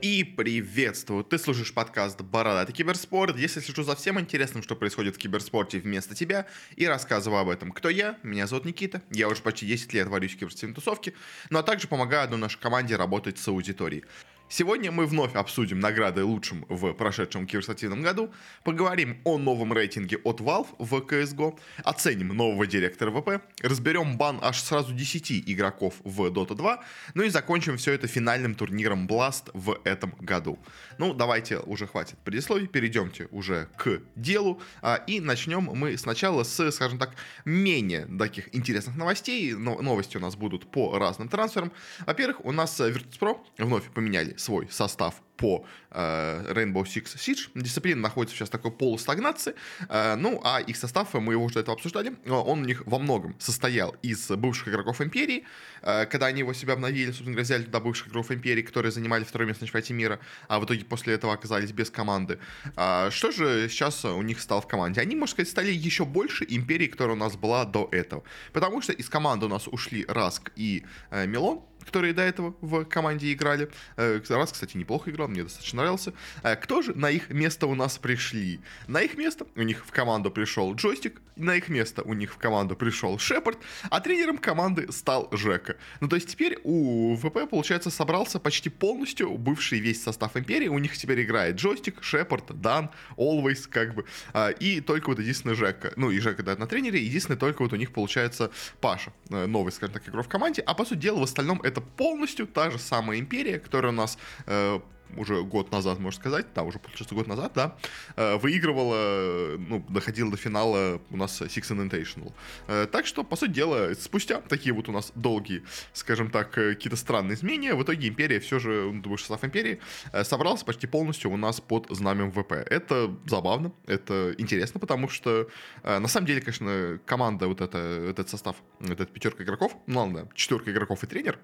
И приветствую! Ты слушаешь подкаст «Бородатый киберспорт». Если слежу за всем интересным, что происходит в киберспорте вместо тебя, и рассказываю об этом. Кто я? Меня зовут Никита. Я уже почти 10 лет варюсь в киберспортивной тусовке, ну а также помогаю одной нашей команде работать с аудиторией. Сегодня мы вновь обсудим награды лучшим в прошедшем киберспортивном году, поговорим о новом рейтинге от Valve в CSGO, оценим нового директора ВП, разберем бан аж сразу 10 игроков в Dota 2, ну и закончим все это финальным турниром Blast в этом году. Ну, давайте, уже хватит предисловий, перейдемте уже к делу, а, и начнем мы сначала с, скажем так, менее таких интересных новостей. Но, новости у нас будут по разным трансферам. Во-первых, у нас Virtus.pro вновь поменяли свой состав по э, Rainbow Six Siege. Дисциплина находится сейчас в такой полустагнации. Э, ну, а их состав, мы его уже до этого обсуждали, он у них во многом состоял из бывших игроков Империи. Э, когда они его себя обновили, собственно говоря, взяли туда бывших игроков Империи, которые занимали второе место на чемпионате мира, а в итоге после этого оказались без команды. Э, что же сейчас у них стало в команде? Они, можно сказать, стали еще больше Империи, которая у нас была до этого. Потому что из команды у нас ушли Раск и э, Милон, которые до этого в команде играли. Э, раз, кстати, неплохо играл, мне достаточно нравился. Э, кто же на их место у нас пришли? На их место у них в команду пришел Джойстик, на их место у них в команду пришел Шепард, а тренером команды стал Жека. Ну, то есть теперь у ВП, получается, собрался почти полностью бывший весь состав Империи. У них теперь играет Джойстик, Шепард, Дан, Always, как бы. Э, и только вот единственный Жека. Ну, и Жека, да, на тренере. Единственный только вот у них получается Паша, новый, скажем так, игрок в команде. А по сути дела, в остальном это полностью та же самая империя, которая у нас э, уже год назад, можно сказать, да, уже получается год назад, да, э, выигрывала, ну, доходила до финала у нас Six Invitational. Э, так что, по сути дела, спустя такие вот у нас долгие, скажем так, э, какие-то странные изменения, в итоге Империя все же, ну, думаю, состав Империи собрался почти полностью у нас под знаменем ВП. Это забавно, это интересно, потому что, на самом деле, конечно, команда, вот это, этот состав, этот пятерка игроков, ну ладно, четверка игроков и тренер,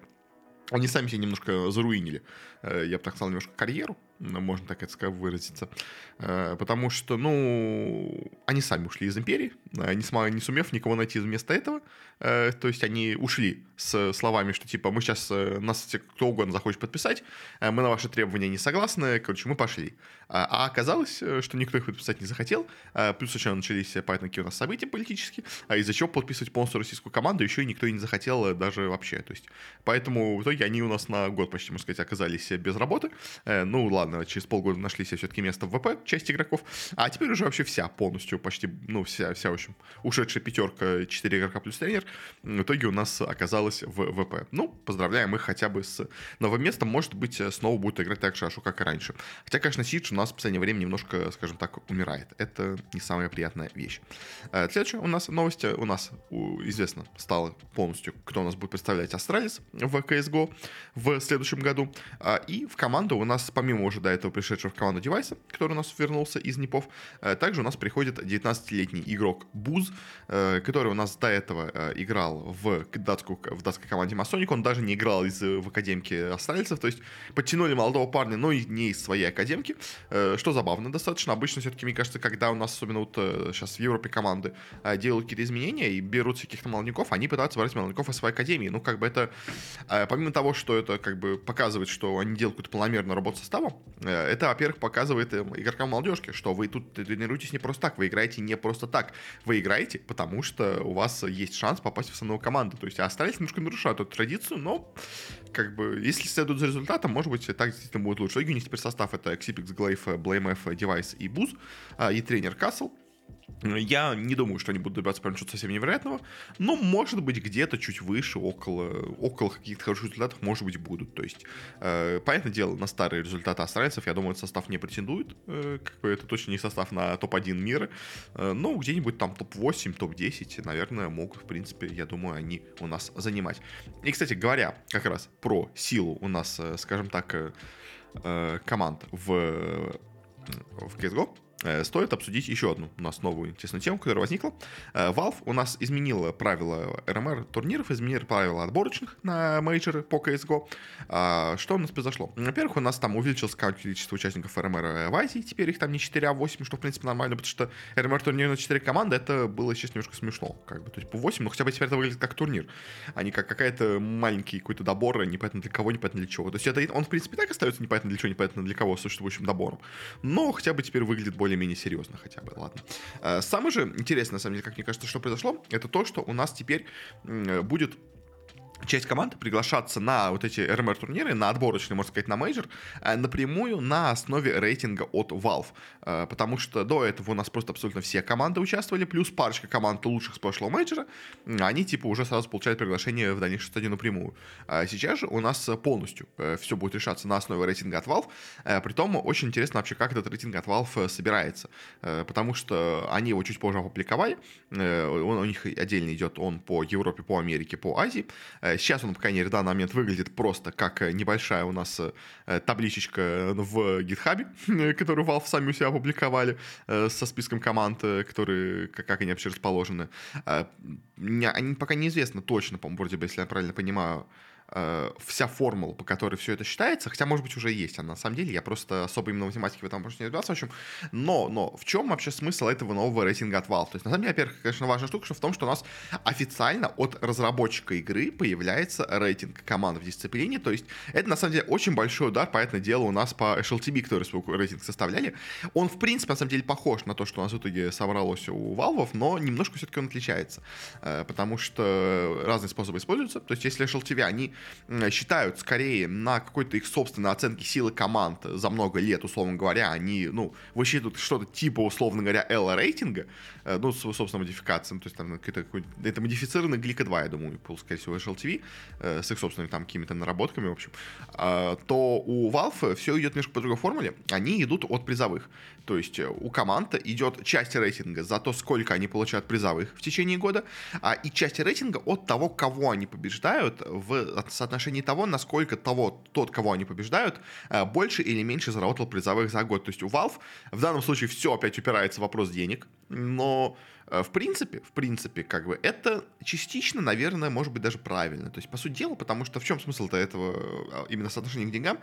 они сами себе немножко заруинили, э, я бы так сказал, немножко карьеру, можно так это сказать, выразиться. Э, потому что, ну, они сами ушли из империи, не, смог, не сумев никого найти вместо этого. Э, то есть они ушли с словами, что типа мы сейчас, нас кто угодно захочет подписать, мы на ваши требования не согласны, короче, мы пошли. А, а оказалось, что никто их подписать не захотел. Плюс еще начались какие у нас события политические, из-за чего подписывать полностью российскую команду еще и никто не захотел даже вообще. То есть, поэтому в итоге они у нас на год почти, можно сказать, оказались без работы. Э, ну, ладно, через полгода нашли себе все-таки место в ВП, часть игроков. А теперь уже вообще вся полностью, почти, ну, вся, вся, в общем, ушедшая пятерка, 4 игрока плюс тренер, в итоге у нас оказалась в VP. Ну, поздравляем их хотя бы с новым местом. Может быть, снова будет играть так хорошо, как и раньше. Хотя, конечно, Сидж у нас в последнее время немножко, скажем так, умирает. Это не самая приятная вещь. Э, следующая у нас новость. У нас известно стало полностью, кто у нас будет представлять Astralis в CSGO в следующем году. А, и в команду у нас, помимо уже до этого пришедшего в команду device а, который у нас вернулся из NIP ов, э, также у нас приходит 19-летний игрок Буз, э, который у нас до этого э, играл в, датскую, в датской команде Масоник. Он даже не играл из, в академке Астральцев, то есть подтянули молодого парня, но и не из своей академки, что забавно достаточно. Обычно все-таки, мне кажется, когда у нас, особенно вот сейчас в Европе команды делают какие-то изменения и берут каких-то молодняков, они пытаются брать молодняков из своей академии. Ну, как бы это, помимо того, что это как бы показывает, что они делают какую-то планомерную работу составом, э, это, во-первых, показывает игрокам молодежки, что вы тут тренируетесь не просто так, вы играете не просто так. Вы играете, потому что у вас есть шанс попасть в основную команду. То есть остались немножко нарушают эту традицию, но как бы, если следуют за результатом, может быть, так действительно будет лучше. У теперь состав это Xipix, Glaive, BlameF, Device и Booz, а, и тренер Касл. Я не думаю, что они будут добиваться прям что-то совсем невероятного, но, может быть, где-то чуть выше, около, около каких-то хороших результатов, может быть, будут. То есть, э, понятное дело, на старые результаты австралийцев, я думаю, состав не претендует. Э, как бы это точно не состав на топ-1 мира. Э, но где-нибудь там топ-8, топ-10, наверное, могут, в принципе, я думаю, они у нас занимать. И, кстати, говоря как раз про силу у нас, э, скажем так, э, э команд в, в CSGO, э, стоит обсудить еще одну у нас новую интересную тему, которая возникла. Э, Valve у нас изменила правила RMR турниров, изменила правила отборочных на мейджоры по CSGO. А, что у нас произошло? Во-первых, у нас там увеличилось количество участников RMR в Азии, теперь их там не 4, а 8, что в принципе нормально, потому что RMR турнир на 4 команды, это было сейчас немножко смешно, как бы, то есть по 8, но хотя бы теперь это выглядит как турнир, а не как какая-то маленький какой-то добор, непонятно для кого, непонятно для чего. То есть это он, в принципе, так остается непонятно для чего, непонятно для кого существующим добором, но хотя бы теперь выглядит более-менее серьезно хотя бы, ладно. А, самое же интересное, на самом деле, как мне кажется, что произошло, это то, что у нас теперь будет часть команд приглашаться на вот эти RMR-турниры, на отборочные, можно сказать, на мейджор, э, напрямую на основе рейтинга от Valve. Э, потому что до этого у нас просто абсолютно все команды участвовали, плюс парочка команд лучших с прошлого мейджора, они типа уже сразу получают приглашение в дальнейшую стадию напрямую. А сейчас же у нас полностью э, все будет решаться на основе рейтинга от Valve, притом очень интересно вообще, как этот рейтинг от Valve собирается, потому что они его чуть позже опубликовали, он, у них отдельно идет он по Европе, по Америке, по Азии, Сейчас он, по крайней мере, в данный момент выглядит просто как э, небольшая у нас э, табличечка в GitHub, которую Valve сами у себя опубликовали э, со списком команд, которые, как они вообще расположены. Они пока неизвестно точно, по-моему, вроде бы, если я правильно понимаю, э, вся формула, по которой все это считается, хотя, может быть, уже есть, а на самом деле я просто особо именно математики в этом просто не разбирался, в общем, но, но в чем вообще смысл этого нового рейтинга от Valve? То есть, на самом деле, во-первых, конечно, важная штука, что в том, что у нас официально от разработчика игры появляется рейтинг команд в дисциплине, то есть это, на самом деле, очень большой удар, понятное дело, у нас по HLTB, который свой рейтинг составляли, он, в принципе, на самом деле, похож на то, что у нас в итоге собралось у Valve, но немножко все-таки он отличается, э, потому что разные способы используются, то есть если HLTV, они считают скорее на какой-то их собственной оценке силы команд за много лет, условно говоря, они, ну, высчитывают что-то типа, условно говоря, L-рейтинга, э, ну, с собственной модификацией, то есть там какой-то, это модифицированный Глика 2, я думаю, был, скорее всего, HLTV, э, с их собственными там какими-то наработками, в общем, а, то у Valve все идет немножко по другой формуле, они идут от призовых, то есть э, у команд идет часть рейтинга за то, сколько они получают призовых в течение года, а и часть рейтинга от того, кого они побеждают в соотношении того, насколько того, тот, кого они побеждают, э, больше или меньше заработал призовых за год. То есть у Valve в данном случае все опять упирается в вопрос денег, но в принципе, в принципе, как бы, это частично, наверное, может быть даже правильно. То есть, по сути дела, потому что в чем смысл-то этого э, именно соотношения к деньгам?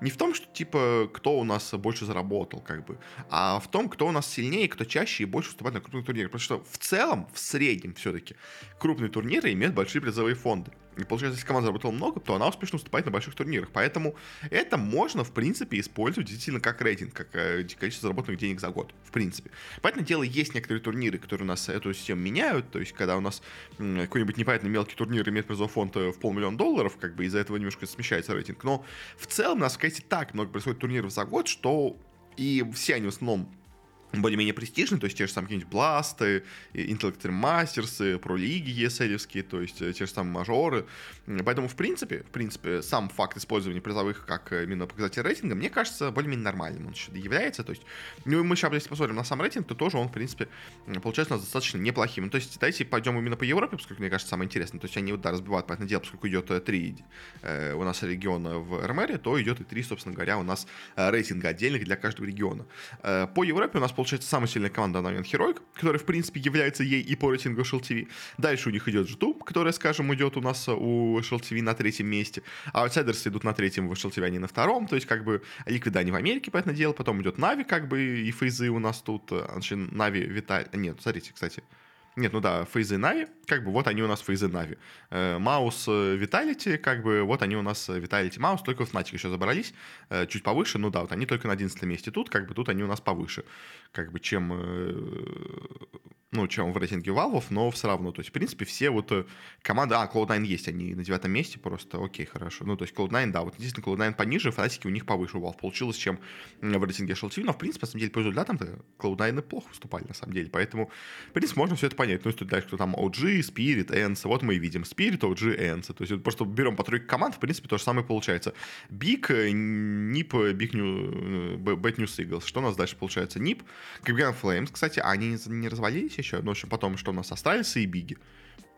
Не в том, что, типа, кто у нас больше заработал, как бы, а в том, кто у нас сильнее, кто чаще и больше выступает на крупных турнирах. Потому что в целом, в среднем все-таки, крупные турниры имеют большие призовые фонды. И получается, если команда заработала много, то она успешно выступает на больших турнирах. Поэтому это можно, в принципе, использовать действительно как рейтинг, как э, количество заработанных денег за год, в принципе. Понятное дело, есть некоторые турниры, которые у нас эту систему меняют, то есть когда у нас какой-нибудь непонятный мелкий турнир имеет призовой фонд в полмиллиона долларов, как бы из-за этого немножко смещается рейтинг. Но в целом у нас в так много происходит турниров за год, что и все они в основном более-менее престижные, то есть те же самые какие-нибудь Бласты, Intellector Masters, про лиги ESL, то есть э, те же самые мажоры. Поэтому, в принципе, в принципе, сам факт использования призовых как э, именно показатель рейтинга, мне кажется, более-менее нормальным он является. То есть, ну и мы сейчас, если посмотрим на сам рейтинг, то тоже он, в принципе, получается у нас достаточно неплохим. Ну, то есть, давайте пойдем именно по Европе, поскольку, мне кажется, самое интересное. То есть, они, вот, да, разбивают, понятное дело, поскольку идет э, три э, у нас региона в РМР, то идет и три, собственно говоря, у нас рейтинга отдельных для каждого региона. Э, по Европе у нас, получается, самая сильная команда на момент Heroic, которая, в принципе, является ей и по рейтингу SHL Дальше у них идет G2, которая, скажем, идет у нас у SHL на третьем месте. А аутсайдерсы идут на третьем, в SHL они на втором. То есть, как бы, ликвида не в Америке, понятное дело. Потом идет Нави, как бы, и фейзы у нас тут. Нави, Виталь... Нет, смотрите, кстати. Нет, ну да, фейзы Нави, как бы вот они у нас фейзы Нави. Э, Маус Виталити, как бы вот они у нас Виталити Маус, только в Fnatic еще забрались, э, чуть повыше, ну да, вот они только на 11 месте. Тут, как бы тут они у нас повыше, как бы чем, э, ну, чем в рейтинге Valve, но все равно, то есть, в принципе, все вот команды, а, Cloud9 есть, они на девятом месте просто, окей, хорошо, ну, то есть Cloud9, да, вот действительно Cloud9 пониже, Fnatic у них повыше. У Valve получилось, чем в рейтинге SLT, но, в принципе, на самом деле, по результатам-то Cloud9 плохо выступали, на самом деле, поэтому, в принципе, можно все это Ну, если дальше, кто там OG, Spirit, Энса, вот мы и видим Spirit, OG, Энса. То есть просто берем по тройке команд, в принципе, то же самое получается. Big, NIP, Big New, Bad News Eagles. Что у нас дальше получается? NIP, Caribbean Flames, кстати, они не развалились еще? Ну, в общем, потом что у нас остались и Биги.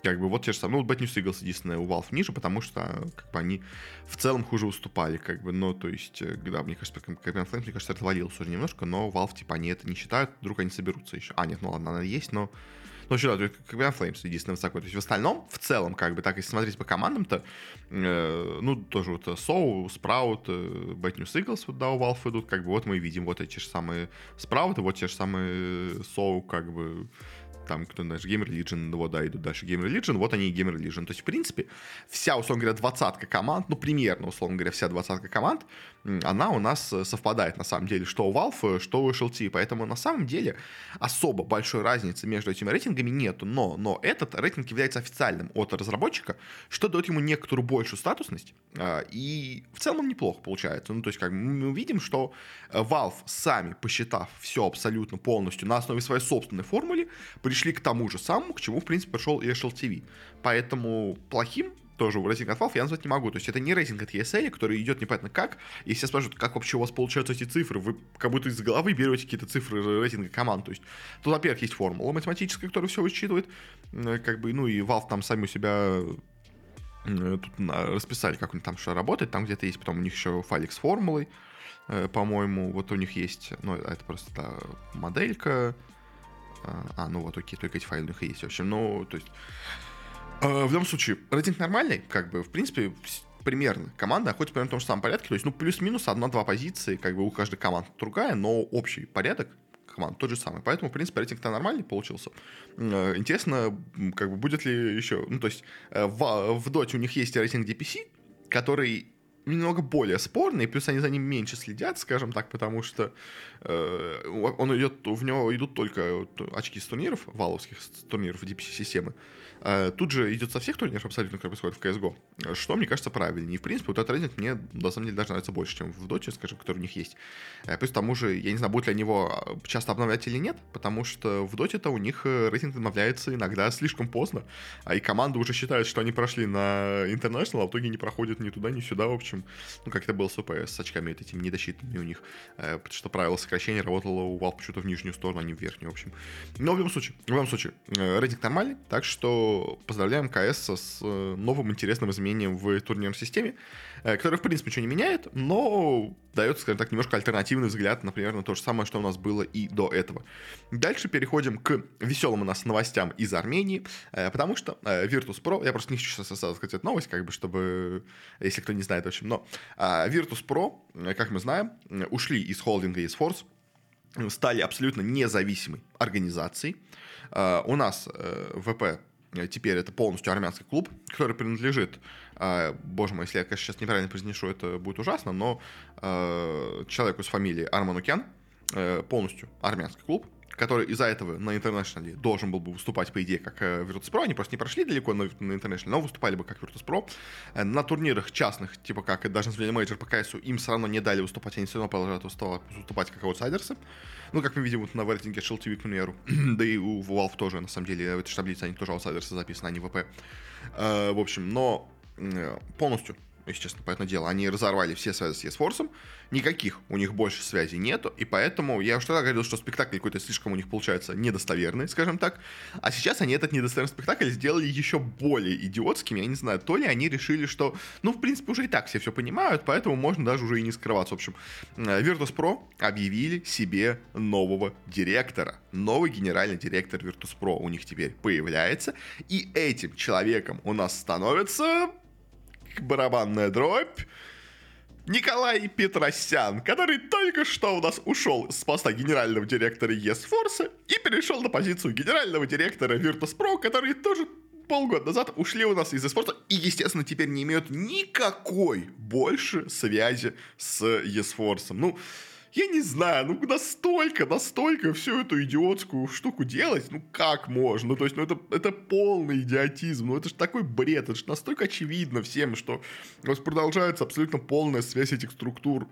Как бы вот те же самые, ну, Bad News Eagles единственное у Valve ниже, потому что как бы они в целом хуже уступали, как бы, но, то есть, э, да, мне кажется, Caribbean Flames, мне кажется, отвалился уже немножко, но Valve, типа, они это не считают, вдруг они соберутся еще. А, нет, ну ладно, она есть, но ну, вообще, да, только Caribbean Flames единственное высоко. То есть в остальном, в целом, как бы, так, если смотреть по командам-то, э, ну, тоже вот Соу, Спраут, э, Bad News Eagles, вот, да, у Valve идут, как бы, вот мы видим вот эти же самые Спрауты, вот те же самые Соу, как бы, там, кто, знаешь, Game Religion, вот, да, идут дальше Game Religion, вот они и Game Religion. То есть, в принципе, вся, условно говоря, двадцатка команд, ну, примерно, условно говоря, вся двадцатка команд, она у нас э, совпадает, на самом деле, что у Valve, что у HLT, поэтому, на самом деле, особо большой разницы между этими рейтингами нету, но, но этот рейтинг является официальным от разработчика, что дает ему некоторую большую статусность, а, и в целом неплохо получается. Ну, то есть, как мы увидим, что э, Valve, сами посчитав все абсолютно полностью на основе своей собственной формулы, пришли к тому же самому, к чему, в принципе, пришел и HLTV. Поэтому плохим тоже рейтинг от Valve я назвать не могу. То есть это не рейтинг от ESL, который идет непонятно как. И все спрашивают, как вообще у вас получаются эти цифры, вы как будто из головы берете какие-то цифры рейтинга команд. То есть тут, во-первых, есть формула математическая, которая все высчитывает. Как бы, ну и Valve там сами у себя тут расписали, как у них там что работает. Там где-то есть потом у них еще файлик с формулой, э, по-моему. Вот у них есть, ну, это просто да, моделька. А, а, ну вот, окей, только эти файлы у них есть. В общем, ну, то есть а, в любом случае, рейтинг нормальный, как бы, в принципе, примерно. Команда находится примерно в том же самом порядке, то есть, ну, плюс-минус одна-два позиции, как бы у каждой команды другая, но общий порядок команд тот же самый. Поэтому, в принципе, рейтинг-то нормальный получился. Э, интересно, как бы, будет ли еще... Ну, то есть, э, в, в Доте у них есть рейтинг DPC, который немного более спорный, плюс они за ним меньше следят, скажем так, потому что э, он идет, в него идут только очки с турниров, валовских турниров DPC-системы. Э, тут же идет со всех турниров абсолютно, как происходит в CSGO, что, мне кажется, правильнее. И, в принципе, вот этот рейтинг мне, на самом деле, даже нравится больше, чем в Доте, скажем, который у них есть. Э, плюс к тому же, я не знаю, будет ли они его э, часто обновлять или нет, потому что в Доте-то у них рейтинг обновляется иногда слишком поздно, а и команда уже считает, что они прошли на International, а в итоге не проходят ни туда, ни сюда, в общем, ну, как это было с ОПС, с очками вот этими недосчитанными у них, потому что правило сокращения работало у Valve почему-то в нижнюю сторону, а не в верхнюю, в общем. Но в любом случае, в любом случае, рейтинг нормальный, так что поздравляем КС с э, новым интересным изменением в турнирной системе, э, который, в принципе, ничего не меняет, но дает, скажем так, немножко альтернативный взгляд, например, на то же самое, что у нас было и до этого. Дальше переходим к веселым у нас новостям из Армении, э, потому что Virtus.pro, я просто не хочу сейчас сказать эту новость, как бы, чтобы, если кто не знает, в общем, но Virtus.pro, как мы знаем, ушли из холдинга eSforce, стали абсолютно независимой организацией. У нас ВП теперь это полностью армянский клуб, который принадлежит, э, боже мой, если я, конечно, сейчас неправильно произнесу, это будет ужасно, но э, человеку с фамилией Арманукян, э, полностью армянский клуб, который из-за этого на International е должен был бы выступать, по идее, как э, Virtus.pro. Они просто не прошли далеко на, на International е, но выступали бы как Virtus.pro. Э, на турнирах частных, типа как даже назвали мейджор по CS у, им все равно не дали выступать, они все равно продолжают выступать как Outsiders ы. Ну, как мы видим вот на рейтинге HLTV, к примеру. да и у Valve тоже, на самом деле, в этой таблице они тоже Outsiders ы записаны, а не VP. Э, в общем, но полностью если честно, понятное дело. Они разорвали все связи с Есфорсом, никаких у них больше связей нету, и поэтому я уже тогда говорил, что спектакль какой-то слишком у них получается недостоверный, скажем так, а сейчас они этот недостоверный спектакль сделали еще более идиотским, я не знаю, то ли они решили, что, ну, в принципе, уже и так все все понимают, поэтому можно даже уже и не скрываться. В общем, э, Virtus.pro объявили себе нового директора. Новый генеральный директор Virtus.pro у них теперь появляется, и этим человеком у нас становится барабанная дробь. Николай Петросян, который только что у нас ушел с поста генерального директора ЕС-Форса и перешел на позицию генерального директора Virtus.pro, который тоже полгода назад ушли у нас из спорта и, естественно, теперь не имеют никакой больше связи с ESForce. Ну, я не знаю, ну настолько, настолько всю эту идиотскую штуку делать, ну как можно? Ну, то есть, ну это, это полный идиотизм, ну это же такой бред, это же настолько очевидно всем, что у вас продолжается абсолютно полная связь этих структур.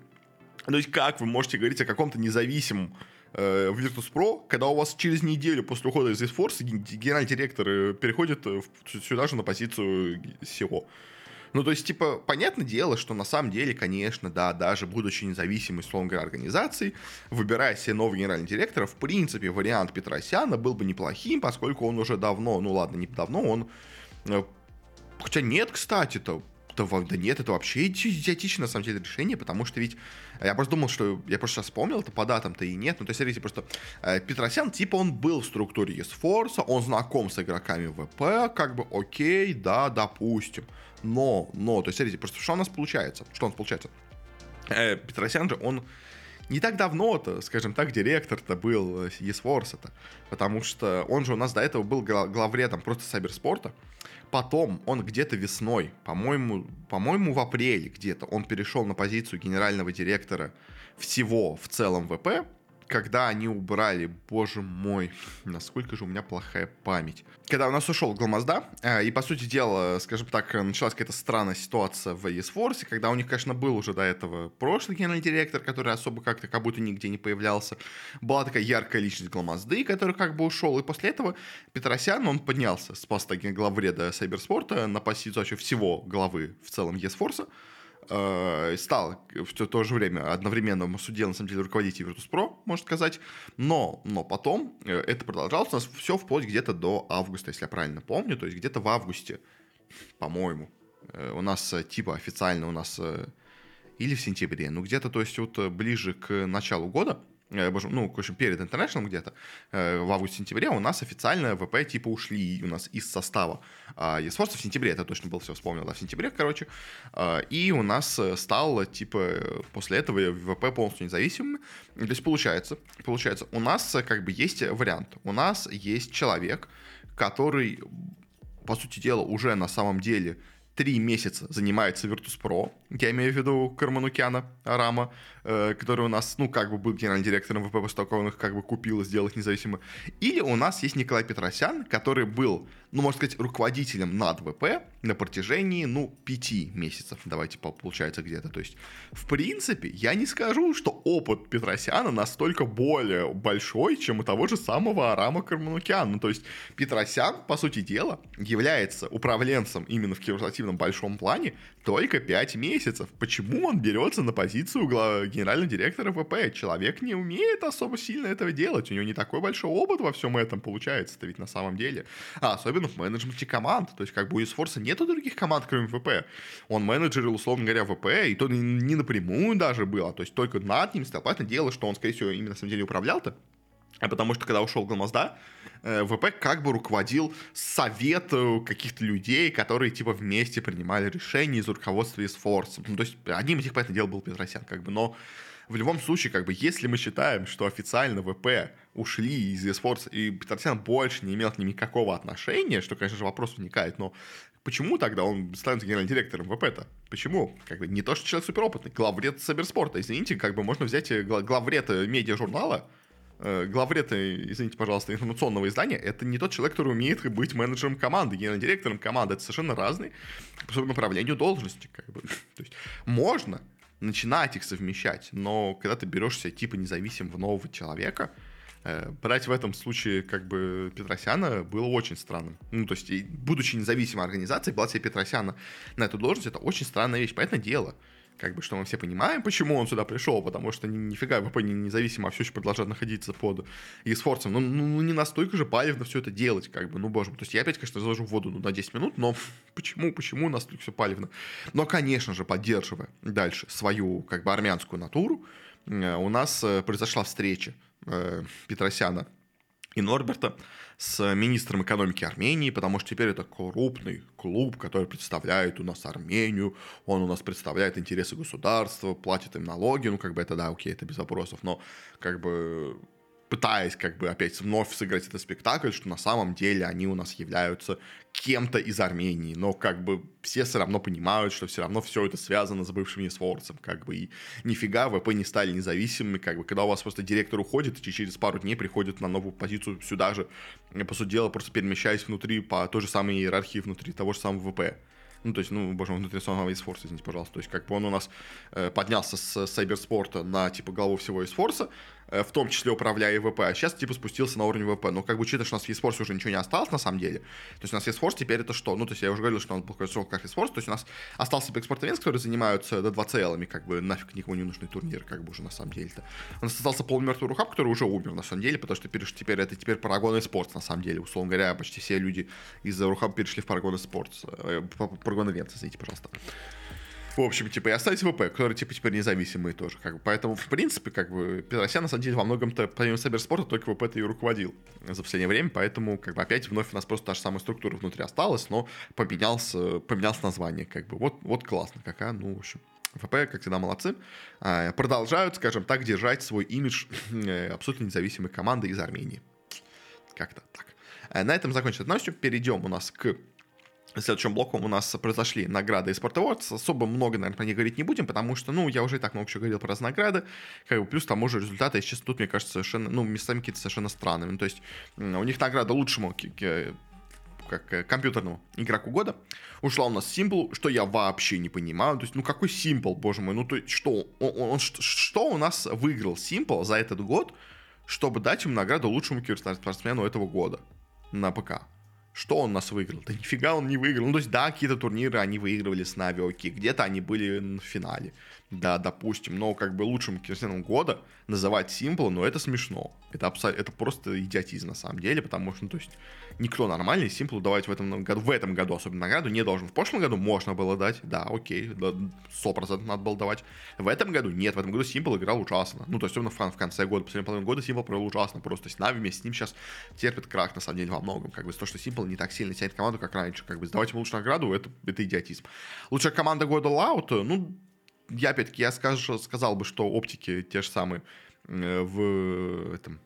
То есть, как вы можете говорить о каком-то независимом э, Virtus.pro, когда у вас через неделю после ухода из Force генеральный директор э, переходит э, сюда же на позицию SEO? Ну, то есть, типа, понятное дело, что на самом деле, конечно, да, даже будучи независимой, условно говоря, организацией, выбирая себе нового генерального директора, в принципе, вариант Петросяна был бы неплохим, поскольку он уже давно, ну ладно, не давно, он Хотя нет, кстати, то да, да нет, это вообще идиотичное, на самом деле, решение, потому что ведь я просто думал, что я просто сейчас вспомнил, это по датам-то и нет. Ну, то есть, смотрите, просто э, Петросян, типа, он был в структуре Есфорса, он знаком с игроками ВП, как бы, окей, да, допустим. Но, но, то есть, смотрите, просто что у нас получается? Что у нас получается? Э, Петросян же, он не так давно-то, скажем так, директор-то был Есфорса-то, потому что он же у нас до этого был главредом просто Сайберспорта, Потом он где-то весной, по-моему, по-моему, в апреле где-то, он перешел на позицию генерального директора всего в целом ВП, когда они убрали, боже мой, насколько же у меня плохая память. Когда у нас ушел Гламазда, э, и, по сути дела, скажем так, началась какая-то странная ситуация в ESForce, когда у них, конечно, был уже до этого прошлый генеральный директор, который особо как-то как будто нигде не появлялся. Была такая яркая личность Гламазды, который как бы ушел, и после этого Петросян, он поднялся с поста главреда Сайберспорта на позицию вообще всего главы в целом ESForce, э, стал в то, же время одновременно судья, на самом деле, руководить Virtus.pro, можно сказать, но, но потом э, это продолжалось у нас все вплоть где-то до августа, если я правильно помню, то есть где-то в августе, по-моему, э, у нас э, типа официально у нас или в сентябре, ну где-то, то есть вот ближе к началу года, Э, ну, в общем, перед International где-то, э, в августе-сентябре у нас официально ВП типа ушли у нас из состава а eSports. В сентябре, это точно было, все вспомнил, да, в сентябре, короче, а, и у нас э, стал, типа, после этого ВП полностью независимым, то есть получается, получается, у нас как бы есть вариант, у нас есть человек, который, по сути дела, уже на самом деле три месяца занимается Virtus.pro, я имею в виду Карманукяна Арама, э, который у нас, ну, как бы был генеральным директором ВП, после того, как он их как бы купил и сделал их независимо. Или у нас есть Николай Петросян, который был, ну, можно сказать, руководителем над ВП на протяжении, ну, пяти месяцев, давайте получается где-то. То есть, в принципе, я не скажу, что опыт Петросяна настолько более большой, чем у того же самого Арама Карманукяна. Ну, то есть, Петросян, по сути дела, является управленцем именно в киберспортивном большом плане только пять месяцев. Почему он берется на позицию генерального директора ВП? Человек не умеет особо сильно этого делать. У него не такой большой опыт во всем этом получается-то ведь на самом деле. А особенно в менеджменте команд. То есть как бы у Есфорса нету других команд, кроме ВП. Он менеджерил, условно говоря, ВП, и то не напрямую даже было, то есть только над ним стоял. Понятное дело, что он, скорее всего, именно на самом деле управлял-то. А потому что когда ушел Гламазда, Э, ВП как бы руководил совет э, каких-то людей, которые типа вместе принимали решения из руководства и с. Ну, то есть одним из них, понятное дело, был Петросян, как бы, но в любом случае, как бы, если мы считаем, что официально ВП ушли из eSports, и Петросян больше не имел к ним никакого отношения, что, конечно же, вопрос возникает, но почему тогда он становится генеральным директором ВП-то? Почему? Как бы не то, что человек суперопытный, главред Саберспорта. Извините, как бы можно взять э, главред медиа-журнала, э, главред, извините, пожалуйста, информационного издания, это не тот человек, который умеет быть менеджером команды, генеральным директором команды. Это совершенно разные по направлению должности. Как бы. То есть можно начинать их совмещать, но когда ты берешься типа независимого нового человека, э, брать в этом случае как бы Петросяна было очень странным. Ну, то есть, будучи независимой организацией, брать себе Петросяна на эту должность, это очень странная вещь. Понятное дело, как бы, что мы все понимаем, почему он сюда пришел, потому что ни, нифига ВП не независимо, а все еще продолжает находиться под eSforce. Ну, ну, ну, не настолько же палевно все это делать, как бы, ну, боже мой. То есть я опять, конечно, заложу в воду ну, на 10 минут, но почему, почему настолько все палевно? Но, конечно же, поддерживая дальше свою, как бы, армянскую натуру, э, у нас э, произошла встреча э, Петросяна и Норберта с министром экономики Армении, потому что теперь это крупный клуб, который представляет у нас Армению, он у нас представляет интересы государства, платит им налоги, ну, как бы это, да, окей, это без вопросов, но, как бы, пытаясь как бы опять вновь сыграть этот спектакль, что на самом деле они у нас являются кем-то из Армении, но как бы все все равно понимают, что все равно все это связано с бывшим Есфорцем, как бы и нифига ВП не стали независимыми, как бы. Когда у вас просто директор уходит и через пару дней приходит на новую позицию сюда же, по сути дела просто перемещаясь внутри по той же самой иерархии внутри того же самого ВП Ну, то есть, ну, боже мой, внутрисонного eSports, извините, пожалуйста. То есть, как бы он у нас э, поднялся с сайберспорта на, типа, главу всего eSports, Э, в том числе управляя ВП, а сейчас типа спустился на уровень ВП. Но как бы учитывая, что у нас в eSports уже ничего не осталось на самом деле, то есть у нас eSports теперь это что? Ну, то есть я уже говорил, что он показывал как eSports, то есть у нас остался типа экспорт которые занимаются до 2 целыми, как бы нафиг никому не нужный турнир, как бы уже на самом деле-то. У нас остался полумертвый Рухаб, который уже умер на самом деле, потому что теперь, теперь это теперь Парагон eSports на самом деле. Условно говоря, почти все люди из Рухаба перешли в Парагон eSports. Э, Парагон Events, извините, пожалуйста. В общем, типа, и остались ВП, которые, типа, теперь независимые тоже, как бы. Поэтому, в принципе, как бы, Петросян, на самом деле, во многом-то, помимо Сайберспорта, только ВП-то и руководил за последнее время, поэтому, как бы, опять вновь у нас просто та же самая структура внутри осталась, но поменялся, поменялось название, как бы. Вот, вот классно, какая, ну, в общем. ВП, как всегда, молодцы. А, продолжают, скажем так, держать свой имидж э, абсолютно независимой команды из Армении. Как-то так. А, на этом закончится новостью. Перейдем у нас к следующим блоком у нас произошли награды из Sport Awards. Особо много, наверное, про них говорить не будем, потому что, ну, я уже и так много чего говорил про награды. Как бы, плюс тому же результаты, если честно, тут, мне кажется, совершенно, ну, местами какие-то совершенно странными. Ну, то есть у них награда лучшему как э, компьютерному игроку года. Ушла у нас Simple, что я вообще не понимаю. То есть, ну какой Simple, боже мой, ну то есть, что, он, он, что у нас выиграл Simple за этот год, чтобы дать ему награду лучшему киберспортсмену этого года на ПК? Что он нас выиграл? Да нифига он не выиграл. Ну, то есть, да, какие-то турниры они выигрывали с Нави, окей. Где-то они были в финале. Да, допустим. Но как бы лучшим киберспортсменом года называть Simple, ну, это смешно. Это, абсолютно, это просто идиотизм на самом деле, потому что, ну, то есть, никто нормальный Simple давать в этом году, в этом году особенно награду не должен. В прошлом году можно было дать, да, окей, да, 100% надо было давать. В этом году нет, в этом году Simple играл ужасно. Ну, то есть, он в, конце года, последней половине года Simple провел ужасно просто. То есть, Нави вместе с ним сейчас терпит крах, на самом деле, во многом. Как бы, то, что Simple не так сильно тянет команду, как раньше. Как бы, сдавать ему лучшую награду, это, это идиотизм. Лучшая команда года Loud, ну, я опять-таки, я скажу, сказал бы, что оптики те же самые э, в этом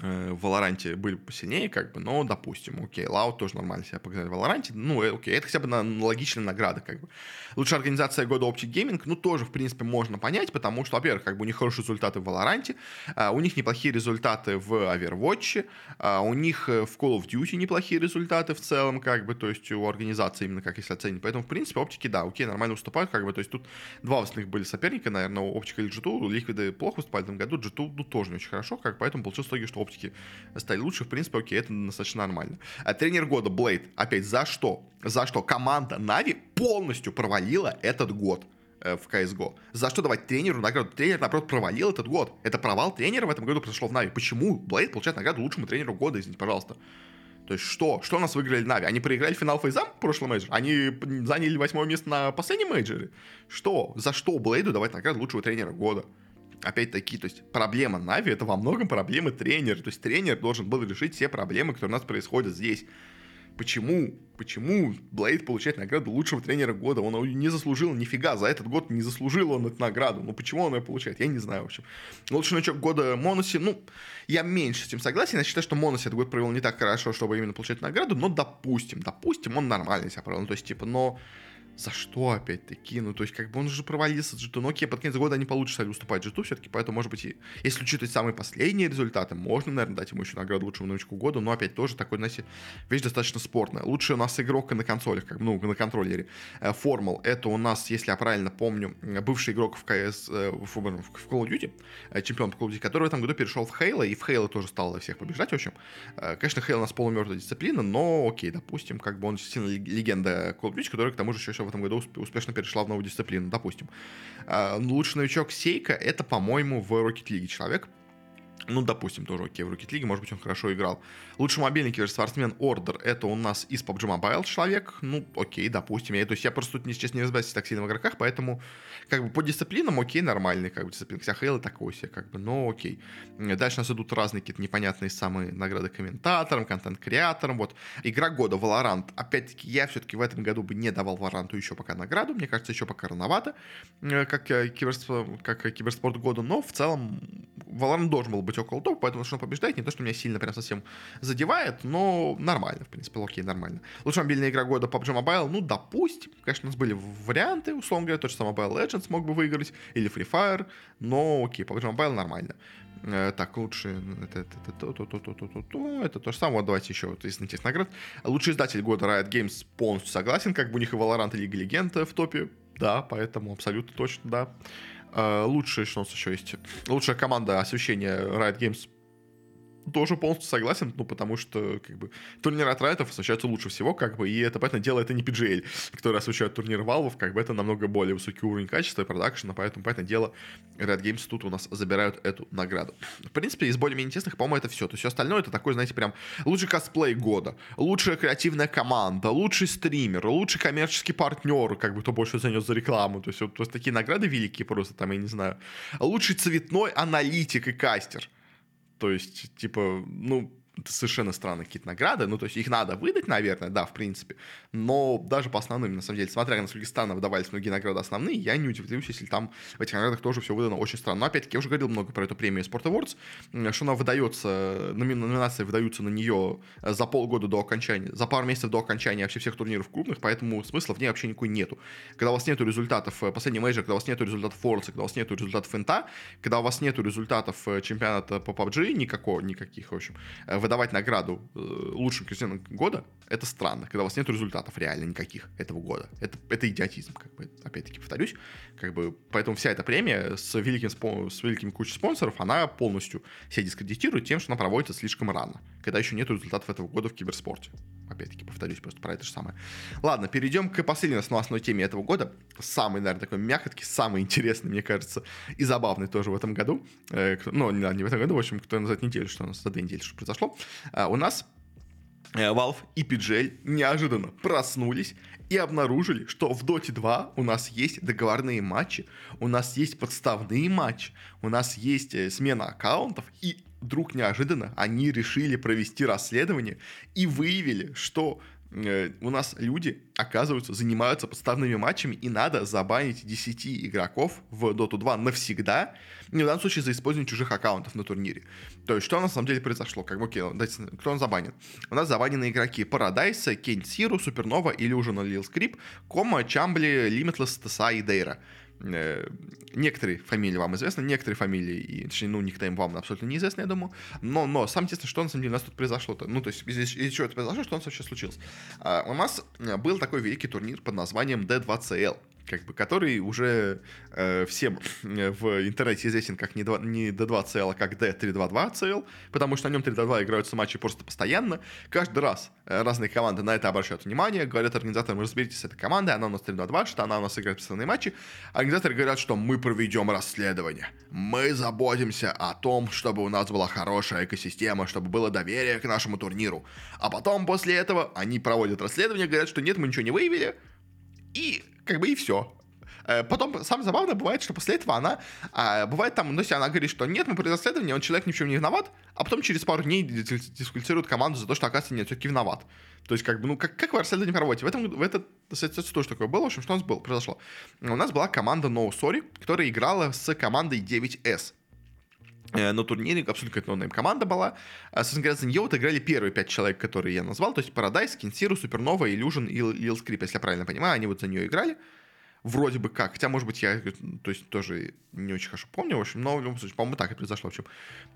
в Валоранте были посильнее, как бы, но, допустим, окей, Лаут тоже нормально себя показали в Валоранте, ну, э, окей, это хотя бы на, логичная награда, как бы. Лучшая организация года Optic Gaming, ну, тоже, в принципе, можно понять, потому что, во-первых, как бы у них хорошие результаты в Валоранте, а, у них неплохие результаты в Overwatch, а, у них э, в Call of Duty неплохие результаты в целом, как бы, то есть у организации именно, как если оценить. Поэтому, в принципе, оптики, да, окей, нормально выступают, как бы, то есть тут два основных были соперника, наверное, у Оптика или G2, Ликвиды плохо выступали в этом году, G2, ну, тоже не очень хорошо, как, поэтому получилось в итоге, что оптики стали лучше, в принципе, окей, это достаточно нормально. А тренер года Blade, опять, за что? За что команда NAVI полностью провалила этот год э, в CSGO. За что давать тренеру награду? Тренер, наоборот, провалил этот год. Это провал тренера в этом году произошло в NAVI. Почему Blade получает награду лучшему тренеру года, извините, пожалуйста? То есть что? Что у нас выиграли NAVI? Они проиграли финал FaZe ам в прошлом мейджоре? Они заняли восьмое место на последнем мейджоре? Что? За что Blade у давать награду лучшего тренера года? Опять-таки, то есть проблема NAVI это во многом проблемы тренера. То есть тренер должен был решить все проблемы, которые у нас происходят здесь. Почему? Почему Блейд получает награду лучшего тренера года? Он ее не заслужил нифига. За этот год не заслужил он эту награду. Ну, почему он ее получает? Я не знаю, в общем. Лучший новичок года Моноси, ну, я меньше с этим согласен. Я считаю, что Моноси этот год провел не так хорошо, чтобы именно получать награду, но допустим, допустим, он нормально себя провел. Ну, то есть, типа, но за что опять-таки? Ну, то есть, как бы он уже провалился с G2. Ну, окей, под конец года они получше стали уступать G2 все-таки, поэтому, может быть, и, если учитывать самые последние результаты, можно, наверное, дать ему еще награду лучшему новичку года, но опять тоже такой, знаете, вещь достаточно спорная. Лучший у нас игрок на консолях, как, ну, на контроллере. Э, это у нас, если я правильно помню, бывший игрок в CS, э, в, в Call of Duty, э, чемпион по Call of Duty, который в этом году перешел в Halo, и в Halo тоже стал всех побеждать, в общем. Конечно, Halo у нас полумертвая дисциплина, но окей, допустим, как бы он сильно легенда Call of Duty, который к тому же еще в этом году успешно перешла в новую дисциплину, допустим. А, лучший новичок Сейка, это, по-моему, в Rocket League человек, ну, допустим, тоже окей, в Rocket League, может быть, он хорошо играл. Лучший мобильный киберспортсмен Order, это у нас из PUBG Mobile человек, ну, окей, допустим. Я, то есть я просто тут, честно, не разбираюсь так сильно в игроках, поэтому, как бы, по дисциплинам, окей, нормальный, как бы, дисциплина. Вся Хейла такой себе, как бы, но окей. Дальше у нас идут разные какие-то непонятные самые награды комментаторам, контент-креаторам, вот. Игра года, Valorant. Опять-таки, я все-таки в этом году бы не давал Valorant еще пока награду, мне кажется, еще пока рановато, э, как, э, киберспорт, как киберспорт года, но в целом Valorant должен был быть быть около топа, поэтому что он побеждает, не то, что меня сильно прям совсем задевает, но нормально, в принципе, окей, нормально. Лучшая мобильная игра года PUBG Mobile, ну, допустим, конечно, у нас были варианты, условно говоря, тот же самый Mobile Legends мог бы выиграть, или Free Fire, но окей, PUBG Mobile нормально. Э, так, лучше... Это, это, это, это это это это это это то же самое. Вот давайте еще вот из интересных наград. Лучший издатель года Riot Games полностью согласен. Как бы у них и Valorant, и Лига Легенд э, в топе да, поэтому абсолютно точно, да. Э, лучшая, что у нас еще есть? Лучшая команда освещения Riot Games тоже полностью согласен, ну, потому что, как бы, турниры от Райтов освещаются лучше всего, как бы, и это, понятное дело, это не PGL, которые освещают турниры Valve, как бы, это намного более высокий уровень качества и продакшена, поэтому, понятное дело, Red Games тут у нас забирают эту награду. В принципе, из более-менее интересных, по-моему, это все. То есть все остальное это такой, знаете, прям лучший косплей года, лучшая креативная команда, лучший стример, лучший коммерческий партнер, как бы, кто больше занес за рекламу. То есть вот, вот такие награды великие просто, там, я не знаю. Лучший цветной аналитик и кастер. То есть, типа, ну, совершенно странные какие-то награды, ну, то есть их надо выдать, наверное, да, в принципе, но даже по основным, на самом деле, смотря на сколько странно выдавались многие награды основные, я не удивлюсь, если там в этих наградах тоже все выдано очень странно. Но, опять-таки, я уже говорил много про эту премию Sport Awards, что она выдается, номинации выдаются на нее за полгода до окончания, за пару месяцев до окончания вообще всех турниров крупных, поэтому смысла в ней вообще никакой нету. Когда у вас нету результатов э, последней мейджор, когда у вас нету результатов Forza, когда у вас нету результатов Фента, когда у вас нету результатов э, чемпионата по PUBG, никакого, никаких, в общем, э, выдавать награду лучшим крестьянам года, это странно, когда у вас нет результатов реально никаких этого года. Это, это идиотизм, как бы, опять-таки повторюсь. Как бы, поэтому вся эта премия с великим, с великим кучей спонсоров, она полностью себя дискредитирует тем, что она проводится слишком рано, когда еще нет результатов этого года в киберспорте. Опять-таки, повторюсь просто про это же самое. Ладно, перейдем к последней основной теме этого года. Самый, наверное, такой мягкий, самый интересный, мне кажется, и забавный тоже в этом году. Э, ну, не, не в этом году, в общем, кто назад неделю, что у нас за две недели что произошло. А, у нас Э, Valve и PGL неожиданно проснулись и обнаружили, что в Dota 2 у нас есть договорные матчи, у нас есть подставные матчи, у нас есть э, смена аккаунтов, и вдруг неожиданно они решили провести расследование и выявили, что у нас люди, оказывается, занимаются подставными матчами, и надо забанить 10 игроков в Dota 2 навсегда, не в данном случае за использование чужих аккаунтов на турнире. То есть, что на самом деле произошло? Как бы, окей, дайте, кто он забанен? У нас забанены игроки Paradise, Кент Сиру, Супернова, Illusion, Lil Script, Кома, Чамбли, Limitless, Теса и Дейра. Э, некоторые фамилии вам известны, некоторые фамилии, и, точнее, ну, никнейм вам абсолютно неизвестны, я думаю. Но, но, самое интересное, что на самом деле у нас тут произошло-то. Ну, то есть, из, из чего это произошло, что у нас вообще случилось. А, у нас э, был такой великий турнир под названием D2CL как бы, который уже э, всем э, в интернете известен как не, 2, не D2CL, а как D322CL, потому что на нем 322 играются матчи просто постоянно. Каждый раз э, разные команды на это обращают внимание, говорят организаторам, разберитесь с этой командой, она у нас 322, что она у нас играет постоянные матчи. Организаторы говорят, что мы проведем расследование. Мы заботимся о том, чтобы у нас была хорошая экосистема, чтобы было доверие к нашему турниру. А потом, после этого, они проводят расследование, говорят, что нет, мы ничего не выявили, и как бы и все. Э, потом, самое забавное бывает, что после этого она, а, бывает там, ну, если она говорит, что нет, мы при расследовании, он человек ни в чем не виноват, а потом через пару дней дисквалифицирует команду за то, что, оказывается, нет, все-таки виноват. То есть, как бы, ну, как, как вы расследование проводите? В этом, в этот, кстати, тоже такое было. В общем, что у нас было, произошло? У нас была команда No Sorry, которая играла с командой 9S э, на турнире, абсолютно какая-то no-name команда была. Говоря, за нее вот играли первые пять человек, которые я назвал, то есть Paradise, Кинсиру, Супернова, Illusion и Lil Script, если я правильно понимаю, они вот за нее играли вроде бы как, хотя, может быть, я, то есть, тоже не очень хорошо помню, в общем, но в любом случае, по-моему, так и произошло, в общем.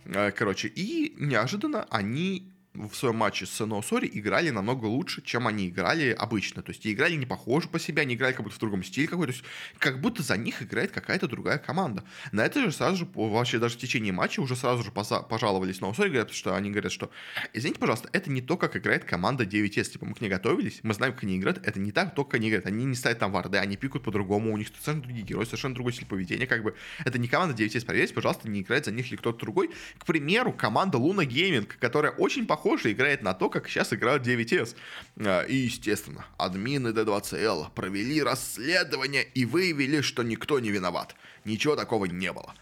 Э, короче, и неожиданно они в своем матче с Sorry играли намного лучше, чем они играли обычно. То есть и играли не похоже по себе, они играли как будто в другом стиле какой-то. То есть как будто за них играет какая-то другая команда. На это же сразу же, вообще даже в течение матча уже сразу же пожаловались Sorry, говорят, что они говорят, что извините, пожалуйста, это не то, как играет команда 9S. Типа мы к ней готовились, мы знаем, как они играют. Это не так, только они играют. Они не ставят там варды, они пикают по-другому, у них совершенно другие герои, совершенно другой стиль поведения. Как бы это не команда 9S, проверьте, пожалуйста, не играет за них или кто-то другой. К примеру, команда Luna Gaming, которая очень похожа похоже играет на то, как сейчас играют 9S. А, и, естественно, админы D2CL провели расследование и выявили, что никто не виноват. Ничего такого не было.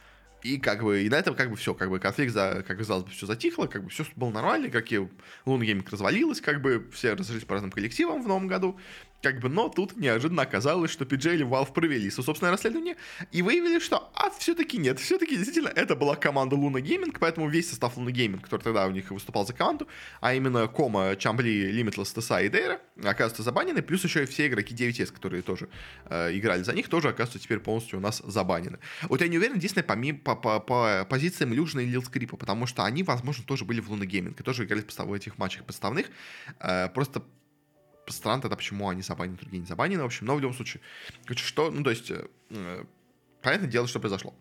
И как бы, и на этом как бы все, как бы конфликт, за, как казалось бы, все затихло, как бы все было нормально, как и Лун Гейминг развалилась, как бы все разошлись по разным коллективам в новом году. Как бы, но тут неожиданно оказалось, что PJ или Valve провели собственное расследование и выявили, что а все-таки нет, все-таки действительно это была команда Luna Gaming, поэтому весь состав Luna Gaming, который тогда у них выступал за команду, а именно Кома, Чамбли, Limitless, ТСА и Дейра, оказываются забанены, плюс еще и все игроки 9S, которые тоже э, играли за них, тоже оказываются теперь полностью у нас забанены. Вот я не уверен, единственное, по, по, по, по позициям Люжина и Лил Скрипа, потому что они, возможно, тоже были в Luna Gaming, и тоже играли в этих матчах подставных, э, просто странно тогда, почему они забанены, другие не забанены, в общем, но в любом случае, что, ну, то есть, э, понятное дело, что произошло.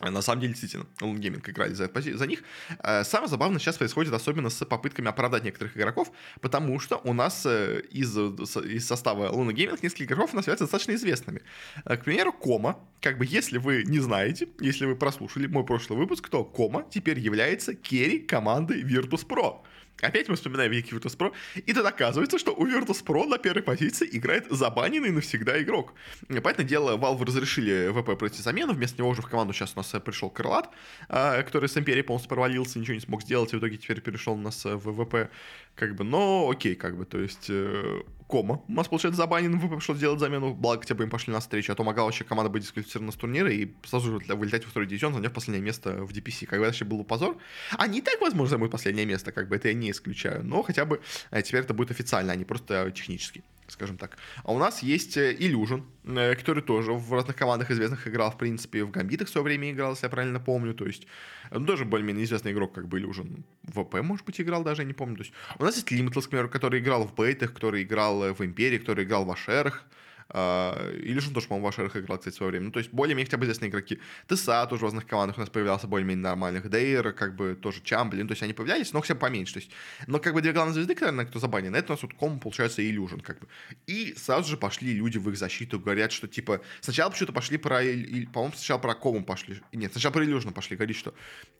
На самом деле, действительно, Lone Gaming играли за, за них. Э, самое забавное сейчас происходит особенно с попытками оправдать некоторых игроков, потому что у нас э, из, из состава Luna Gaming несколько игроков у нас являются достаточно известными. Э, к примеру, Кома, как бы если вы не знаете, если вы прослушали мой прошлый выпуск, то Кома теперь является керри команды Virtus.pro. Опять мы вспоминаем великий Virtus.pro, и тут оказывается, что у Virtus.pro на первой позиции играет забаненный навсегда игрок. Понятное дело, Valve разрешили ВП пройти замену, вместо него уже в команду сейчас у нас пришел Крылат, а, который с Империей полностью провалился, ничего не смог сделать, и в итоге теперь перешел у нас в ВП, как бы, но окей, как бы, то есть э, Кома. У нас, получается, забанен, пришлось сделать замену, благо хотя бы им пошли на встречу, а то могла вообще команда быть дисквалифицирована с турнира и сразу же вылетать во второй дивизион, заняв последнее место в DPC. Это вообще был позор. Они и так, возможно, займут последнее место, как бы это я не исключаю, но хотя бы э, теперь это будет официально, а не просто технически скажем так. А у нас есть э, Illusion, э, который тоже в разных командах известных играл, в принципе, в Гамбитах в свое время играл, если я правильно помню, то есть он тоже более-менее известный игрок, как бы Illusion. В ВП, может быть, играл даже, я не помню. То есть у нас есть Limitless, который играл в Бейтах, который играл в Империи, который играл в Ашерах, а, или же тоже, по-моему, в Ашерах играл, кстати, в свое время. Ну, то есть, более-менее хотя бы известные игроки. ТСА тоже в разных командах у нас появлялся более-менее нормальных. Дейр, как бы тоже Чамблин. То есть, они появлялись, но хотя бы поменьше. То есть, но как бы две главные звезды, наверное, кто забанен, это у нас вот ком, получается, Illusion, как бы. И сразу же пошли люди в их защиту, говорят, что, типа, сначала почему-то пошли про, по-моему, сначала про кому пошли. Нет, сначала про Illusion пошли, говорить, что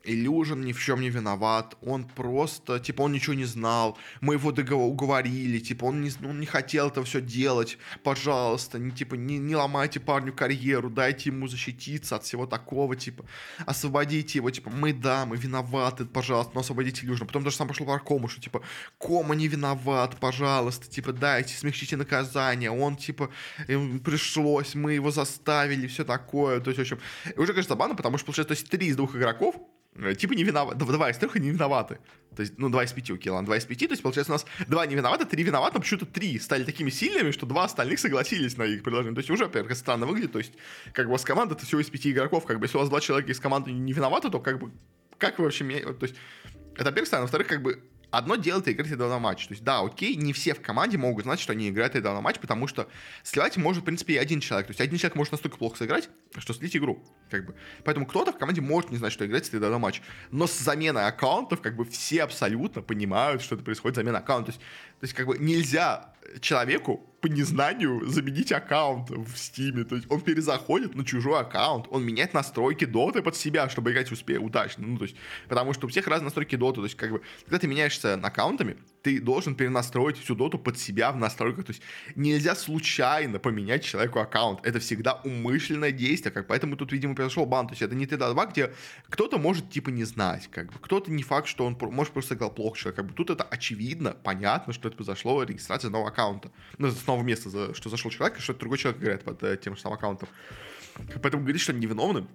Illusion ни в чем не виноват, он просто, типа, он ничего не знал, мы его уговорили, типа, он не, он не хотел это все делать, пожалуйста, не, типа, не, не ломайте парню карьеру, дайте ему защититься от всего такого, типа, освободите его, типа, мы, да, мы виноваты, пожалуйста, но освободите Илюшина. Потом даже сам пошел по Кому, что, типа, Кома не виноват, пожалуйста, типа, дайте, смягчите наказание, он, типа, пришлось, мы его заставили, все такое, то есть, в общем, уже, конечно, забавно, потому что, получается, то есть, три из двух игроков типа не виноваты, два из трех не виноваты. То есть, ну, два из пяти, окей, ладно, два из пяти, то есть, получается, у нас два не виноваты, три виноваты, но почему-то три стали такими сильными, что два остальных согласились на их предложение. То есть, уже, во-первых, странно выглядит, то есть, как бы у вас команда, это всего из пяти игроков, как бы, если у вас два человека из команды не виноваты, то, как бы, как вы вообще, то есть, это, во-первых, странно, во-вторых, как бы, одно дело это играть на матч. То есть, да, окей, не все в команде могут знать, что они играют на матч, потому что сливать может, в принципе, и один человек. То есть, один человек может настолько плохо сыграть, что слить игру. Как бы. Поэтому кто-то в команде может не знать, что играть на матч. Но с заменой аккаунтов, как бы, все абсолютно понимают, что это происходит замена аккаунта. То есть, то есть, как бы, нельзя человеку по незнанию заменить аккаунт в Стиме. То есть он перезаходит на чужой аккаунт, он меняет настройки доты под себя, чтобы играть успе удачно. Ну, то есть, потому что у всех разные настройки доты. То есть, как бы, когда ты меняешься аккаунтами, ты должен перенастроить всю доту под себя в настройках. То есть нельзя случайно поменять человеку аккаунт. Это всегда умышленное действие. Как, поэтому тут, видимо, произошел бан. То есть это не Т2, где кто-то может типа не знать. Как бы. Кто-то не факт, что он может просто играл плохо человек. Как бы. Тут это очевидно, понятно, что это произошло, регистрация нового аккаунта. Ну, снова место, за, что зашел человек, и что другой человек играет под э, тем же самым аккаунтом. Поэтому говорить, что они невиновны,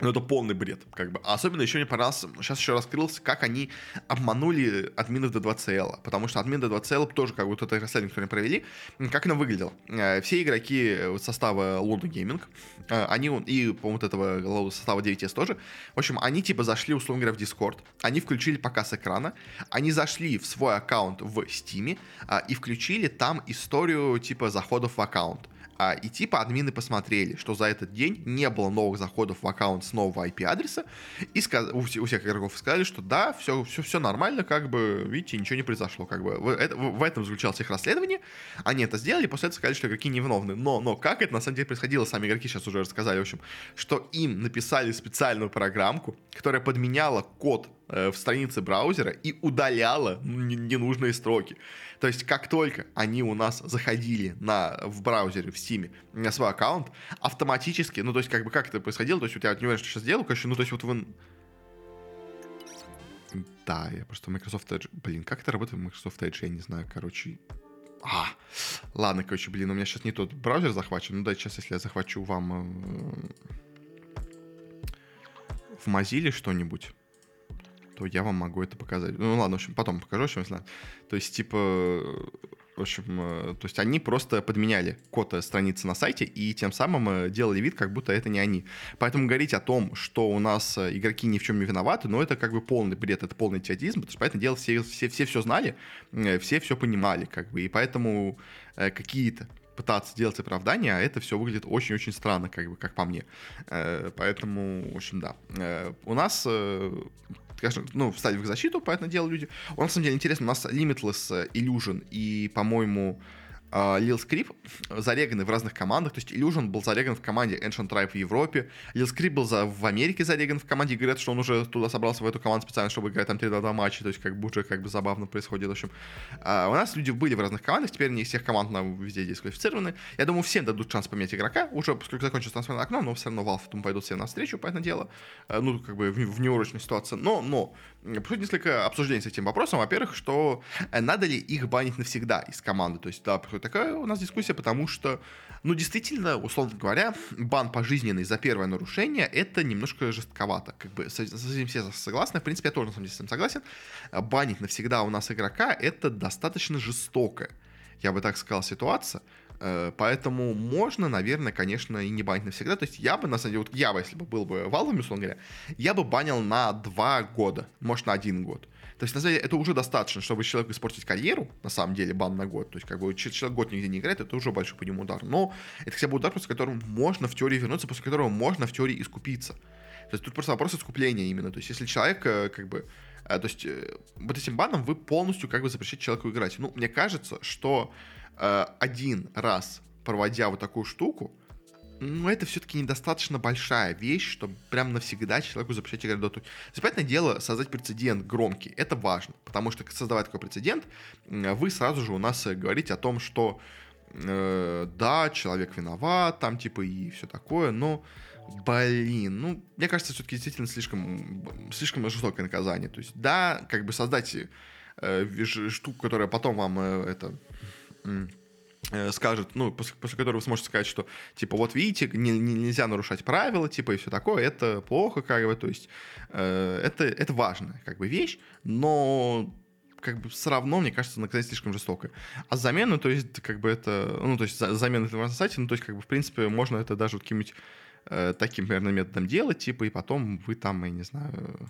ну, это полный бред, как бы. А особенно еще мне понравилось, сейчас еще раскрылся, как они обманули админов D2CL. Потому что админ D2CL тоже, как вот это расследование, которое провели, как оно выглядело. Э, все игроки состава London Gaming, э, они, и, по-моему, вот этого состава 9S тоже, в общем, они, типа, зашли, условно говоря, в Discord, они включили показ экрана, они зашли в свой аккаунт в э, и включили там историю, типа, заходов в аккаунт. А, и типа админы посмотрели, что за этот день не было новых заходов в аккаунт с нового IP-адреса, и сказ... у, у всех игроков сказали, что да, все, все, все нормально, как бы, видите, ничего не произошло. Как бы. В, это, в этом заключалось их расследование, они это сделали, после этого сказали, что игроки невиновны. Но, но как это на самом деле происходило, сами игроки сейчас уже рассказали, в общем, что им написали специальную программку, которая подменяла код э, в странице браузера и удаляла ненужные строки. То есть, как только они у нас заходили на, в браузере, в Steam, на свой аккаунт, автоматически, ну, то есть, как бы, как это происходило, то есть, у тебя, не уверен, что сейчас делаю, конечно, ну, то есть, вот вы... Да, я просто Microsoft Edge... Блин, как это работает в Microsoft Edge, я не знаю, короче... А, Ладно, короче, блин, у меня сейчас не тот браузер захвачен. Ну да, сейчас, если я захвачу вам э, в Mozilla что-нибудь, то я вам могу это показать. Ну ладно, в общем, потом покажу, в общем, если надо. То есть, типа, в общем, э, то есть они просто подменяли код страницы на сайте и тем самым э, делали вид, как будто это не они. Поэтому говорить о том, что у нас э, игроки ни в чем не виноваты, ну это как бы полный бред, это полный театизм, потому что, понятное дело, все все, все, все знали, все все понимали, как бы, и поэтому какие-то пытаться делать оправдания, а это все выглядит очень-очень странно, как бы, как по мне. Поэтому, в общем, да. У нас ну, встали в их защиту, поэтому дело люди. Он, на самом деле, интересно, у нас Limitless Illusion и, по-моему, а, Lil Скрип зареганы в разных командах. То есть Illusion был зареган в команде Ancient Tribe в Европе. Lil Скрип был за, в Америке зареган в команде. И говорят, что он уже туда собрался в эту команду специально, чтобы играть там 3-2 матча. То есть как бы уже как бы забавно происходит. В общем, а у нас люди были в разных командах. Теперь не из всех команд на везде дисквалифицированы. Я думаю, всем дадут шанс поменять игрока. Уже поскольку закончилось трансферное окно, но все равно Valve думаю, пойдут все навстречу, по этому дело. А, ну, как бы в, в неурочной ситуации. Но, но, происходит несколько обсуждений с этим вопросом. Во-первых, что э, надо ли их банить навсегда из команды. То есть, да, такая у нас дискуссия потому что, ну, действительно, условно говоря, бан пожизненный за первое нарушение — это немножко жестковато. Как бы с, этим все согласны. В принципе, я тоже, на самом деле, с этим согласен. Банить навсегда у нас игрока — это достаточно жестокая, я бы так сказал, ситуация. Э, поэтому можно, наверное, конечно, и не банить навсегда. То есть я бы, на самом деле, вот я бы, если бы был бы Valve, условно говоря, я бы банил на два года, может, на один год. То есть, на самом деле, это уже достаточно, чтобы человеку испортить карьеру, на самом деле, бан на год. То есть, как бы, человек год нигде не играет, это уже большой по нему удар. Но это хотя бы удар, после которого можно в теории вернуться, после которого можно в теории искупиться. То есть, тут просто вопрос искупления именно. То есть, если человек, э, как бы, э, то есть, э, вот этим баном вы полностью, как бы, запрещаете человеку играть. Ну, мне кажется, что один раз проводя вот такую штуку, но это все-таки недостаточно большая вещь, чтобы прям навсегда человеку запрещать играть доту. Понятное дело, создать прецедент громкий, это важно, потому что создавая такой прецедент, вы сразу же у нас э, говорите о том, что э, да, человек виноват, там типа и все такое, но блин, ну, мне кажется, все-таки действительно слишком, слишком жестокое наказание. То есть, да, как бы создать э, штуку, которая потом вам э, это Э, скажет, ну, после, после которого вы сможете сказать, что, типа, вот видите, не, не, нельзя нарушать правила, типа, и все такое, это плохо, как бы, то есть, э, это, это важная, как бы, вещь, но как бы все равно, мне кажется, наказание слишком жестокое. А замена, то есть, как бы это, ну, то есть, замена этого на сайте, ну, то есть, как бы, в принципе, можно это даже вот каким-нибудь э, таким, наверное, методом делать, типа, и потом вы там, я не знаю,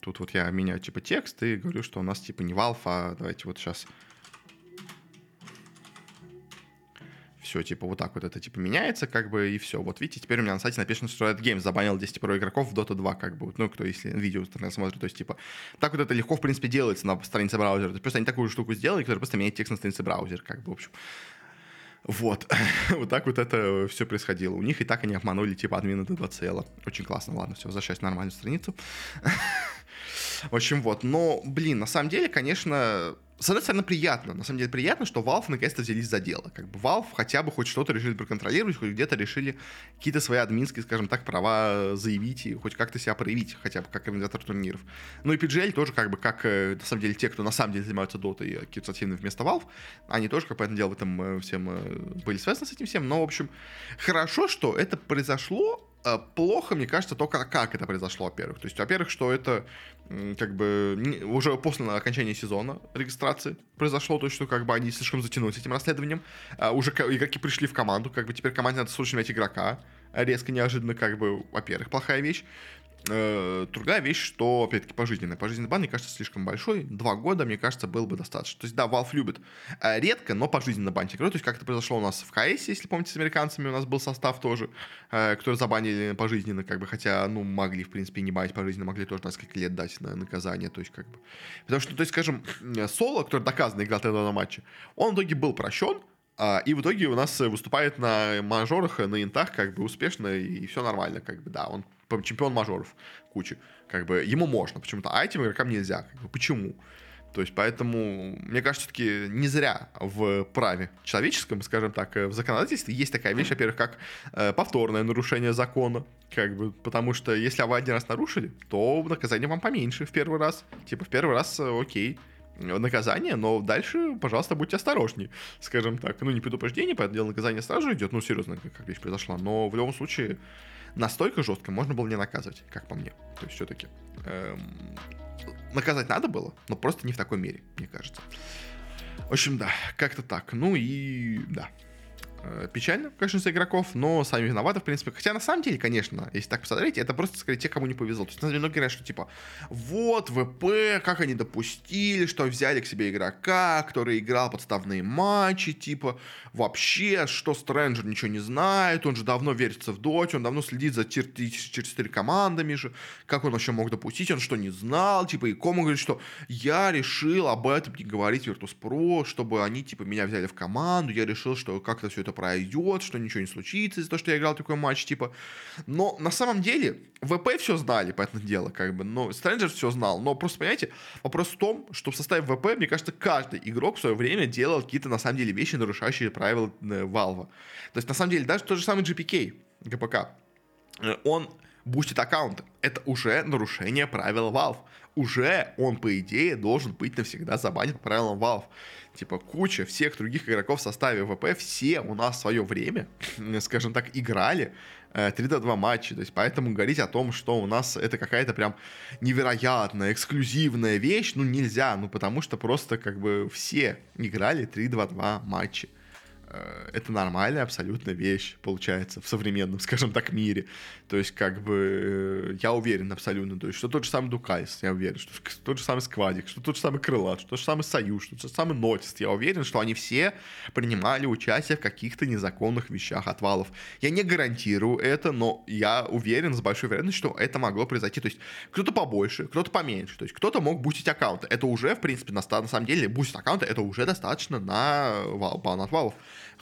тут вот я меняю, типа, текст и говорю, что у нас, типа, не Valve, а давайте вот сейчас все, типа, вот так вот это, типа, меняется, как бы, и все. Вот видите, теперь у меня на сайте написано, что Riot Games забанил 10 про игроков в Dota 2, как бы, ну, кто, если видео смотрит, то есть, типа, так вот это легко, в принципе, делается на странице браузера. То есть, просто они такую штуку сделали, которая просто меняет текст на странице браузера, как бы, в общем. Вот. вот так вот это все происходило. У них и так они обманули, типа, админа до 2 цела. Очень классно. Ладно, все, возвращаюсь на нормальную страницу. в общем, вот. Но, блин, на самом деле, конечно, с одной стороны, приятно. На самом деле приятно, что Valve наконец-то взялись за дело. Как бы Valve хотя бы хоть что-то решили проконтролировать, хоть где-то решили какие-то свои админские, скажем так, права заявить и хоть как-то себя проявить, хотя бы как организатор турниров. Ну и PGL тоже как бы, как э, на самом деле те, кто на самом деле занимаются Dota и киберспортивны вместо Valve, они тоже, как понятное дело, в этом э, всем э, были связаны с этим всем. Но, в общем, хорошо, что это произошло, плохо, мне кажется, только как это произошло, во-первых. То есть, во-первых, что это как бы уже после окончания сезона регистрации произошло, то что как бы они слишком затянулись этим расследованием. А уже игроки пришли в команду, как бы теперь команде надо срочно менять игрока. Резко, неожиданно, как бы, во-первых, плохая вещь. Э, другая вещь, что, опять-таки, пожизненная. Пожизненный бан, мне кажется, слишком большой. Два года, мне кажется, было бы достаточно. То есть, да, Valve любит э, редко, но пожизненно банить игру. То есть, как это произошло у нас в КС, если помните, с американцами у нас был состав тоже, э, который забанили пожизненно, как бы, хотя, ну, могли, в принципе, не банить пожизненно, могли тоже несколько лет дать на наказание, то есть, как бы. Потому что, то есть, скажем, Соло, который доказанно играл тогда на матче, он в итоге был прощен, и в итоге у нас выступает на мажорах, на интах, как бы успешно, и все нормально, как бы, да, он чемпион мажоров кучи. Как бы ему можно почему-то, а этим игрокам нельзя. Как бы, почему? То есть, поэтому, мне кажется, все-таки не зря в праве человеческом, скажем так, в законодательстве есть такая вещь, во-первых, как э, повторное нарушение закона. Как бы, потому что если вы один раз нарушили, то наказание вам поменьше в первый раз. Типа, в первый раз, э, окей, наказание, но дальше, пожалуйста, будьте осторожнее, скажем так. Ну, не предупреждение, по дело наказание сразу идет, ну, серьезно, как вещь произошла, но в любом случае настолько жестко можно было не наказывать, как по мне. То есть все-таки эм, наказать надо было, но просто не в такой мере, мне кажется. В общем, да, как-то так. Ну и да. Э, печально, конечно, за игроков, но сами виноваты, в принципе. Хотя, на самом деле, конечно, если так посмотреть, это просто, скорее, те, кому не повезло. То есть, на многие говорят, что, типа, вот, ВП, как они допустили, что взяли к себе игрока, который играл подставные матчи, типа, вообще, что Стрэнджер ничего не знает, он же давно верится в доте, он давно следит за тир 4 командами же, как он вообще мог допустить, он что, не знал, типа, и Кому говорит, что я решил об этом не говорить Virtus.pro, чтобы они, типа, меня взяли в команду, я решил, что как-то все это пройдет, что ничего не случится из-за того, что я играл такой матч, типа. Но на самом деле ВП все знали, по этому делу, как бы, но Стрэнджер все знал, но просто, понимаете, вопрос в том, что в составе ВП, мне кажется, каждый игрок в свое время делал какие-то, на самом деле, вещи, нарушающие правила э, Valve. То есть, на самом деле, даже тот же самый GPK, ГПК, э, он бустит аккаунты. Это уже нарушение правил Valve. Уже он, по идее, должен быть навсегда забанен по правилам Valve. Типа куча всех других игроков в составе ВП, все у нас в свое время, скажем так, играли 3-2 э, матча, то есть поэтому говорить о том, что у нас это какая-то прям невероятная, эксклюзивная вещь, ну нельзя, ну потому что просто как бы все играли 3-2-2 матча. Э, это нормальная абсолютно вещь, получается, в современном, скажем так, мире. То есть, как бы, э, я уверен абсолютно, то есть, что тот же самый Дукайс, я уверен, что тот же самый Сквадик, что тот же самый Крылат, что тот же самый Союз, что тот же самый Нотист, я уверен, что они все принимали участие в каких-то незаконных вещах отвалов. Я не гарантирую это, но я уверен с большой вероятностью, что это могло произойти. То есть, кто-то побольше, кто-то поменьше, то есть, кто-то мог бустить аккаунты. Это уже, в принципе, на, на самом деле, бустить аккаунты, это уже достаточно на бан отвалов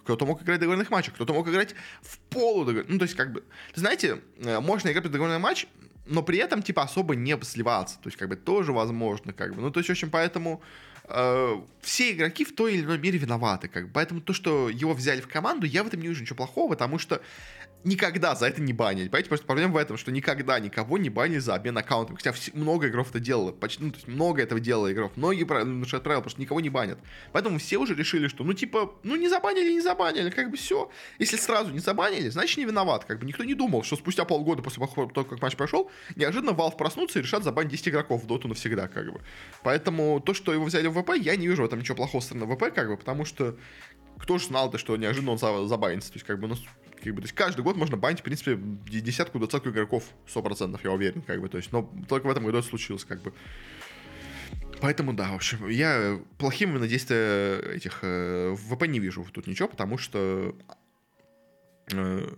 кто-то мог играть в договорных матчах, кто-то мог играть в полудоговорных. Ну, то есть, как бы, знаете, э, можно играть в договорный матч, но при этом, типа, особо не сливаться. То есть, как бы, тоже возможно, как бы. Ну, то есть, в общем, поэтому э, все игроки в той или иной мере виноваты, как бы. Поэтому то, что его взяли в команду, я в этом не вижу ничего плохого, потому что никогда за это не банили. Понимаете, просто проблема в этом, что никогда никого не банили за обмен аккаунтами. Хотя много игров это делало. Почти, ну, то есть много этого делало игров. Многие нарушают правила, потому что никого не банят. Поэтому все уже решили, что, ну, типа, ну, не забанили, не забанили, как бы все. Если сразу не забанили, значит, не виноват. Как бы никто не думал, что спустя полгода после того, как матч прошел, неожиданно Valve проснутся и решат забанить 10 игроков в доту навсегда, как бы. Поэтому то, что его взяли в ВП, я не вижу в этом ничего плохого стороны ВП, как бы, потому что кто же знал-то, что неожиданно он забанится. То есть, как бы, ну, как бы, то есть каждый год можно банить, в принципе, десятку, двадцатку игроков, сто процентов, я уверен, как бы, то есть, но только в этом году это случилось, как бы. Поэтому, да, в общем, я плохим именно действия этих э, ВП не вижу тут ничего, потому что, э,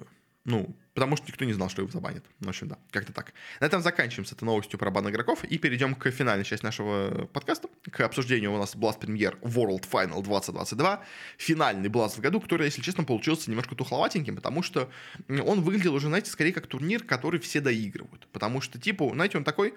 ну, потому что никто не знал, что его забанят. В общем, да, как-то так. На этом заканчиваем с этой новостью про бан игроков и перейдем к финальной части нашего подкаста, к обсуждению у нас Blast Premier World Final 2022, финальный Blast в году, который, если честно, получился немножко тухловатеньким, потому что он выглядел уже, знаете, скорее как турнир, который все доигрывают, потому что, типа, знаете, он такой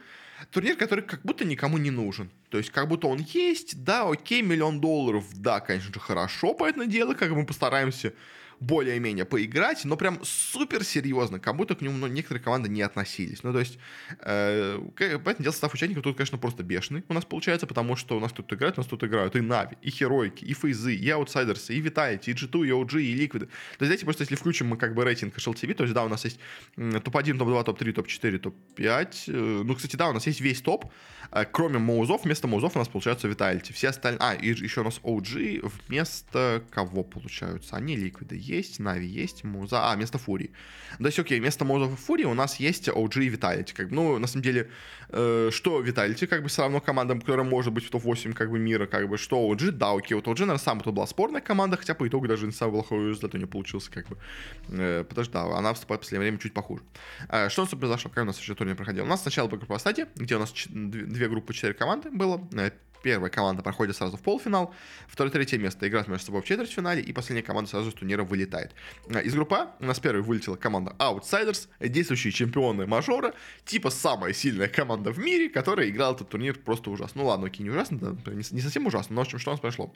турнир, который как будто никому не нужен. То есть, как будто он есть, да, окей, миллион долларов, да, конечно же, хорошо по этому делу, как мы постараемся более-менее поиграть, но прям супер серьезно, как будто к нему ну, некоторые команды не относились. Ну, то есть, э, поэтому дело состав участников тут, конечно, просто бешеный у нас получается, потому что у нас тут играют, у нас тут играют и Нави, и Херойки, и Фейзы, и Аутсайдерсы, и Vitality, и G2, и OG, и Liquid. То есть, знаете, просто если включим мы как бы рейтинг HLTV, то есть, да, у нас есть топ-1, топ-2, топ-3, топ-4, топ-5. Ну, кстати, да, у нас есть весь топ, э, кроме Моузов, вместо Моузов у нас получается Vitality. Все остальные... А, и еще у нас OG вместо кого получаются? Они Ликвиды есть, Нави есть, Муза... А, вместо Фурии. То есть, окей, вместо Музов и Фурии у нас есть OG и Vitality. Как бы, ну, на самом деле, э, что Vitality, как бы, все равно команда, которая может быть в топ-8, как бы, мира, как бы, что OG, да, окей, вот OG, наверное, самая тут была спорная команда, хотя по итогу даже не самый плохой результат у нее получился, как бы. Э, что, да, она вступает в последнее время чуть похуже. Э, что у нас произошло? Как у нас еще турнир проходил? У нас сначала была группа стадии, где у нас две группы, четыре команды было. Первая команда проходит сразу в полуфинал, второе, третье место играет между собой в четвертьфинале, и последняя команда сразу с турнира вылетает. Э, из группы у нас первой вылетела команда Outsiders, действующие чемпионы мажора, типа самая сильная команда в мире, которая играла этот турнир просто ужасно. Ну ладно, окей, не ужасно, да, не, совсем ужасно, но в общем, что у нас произошло?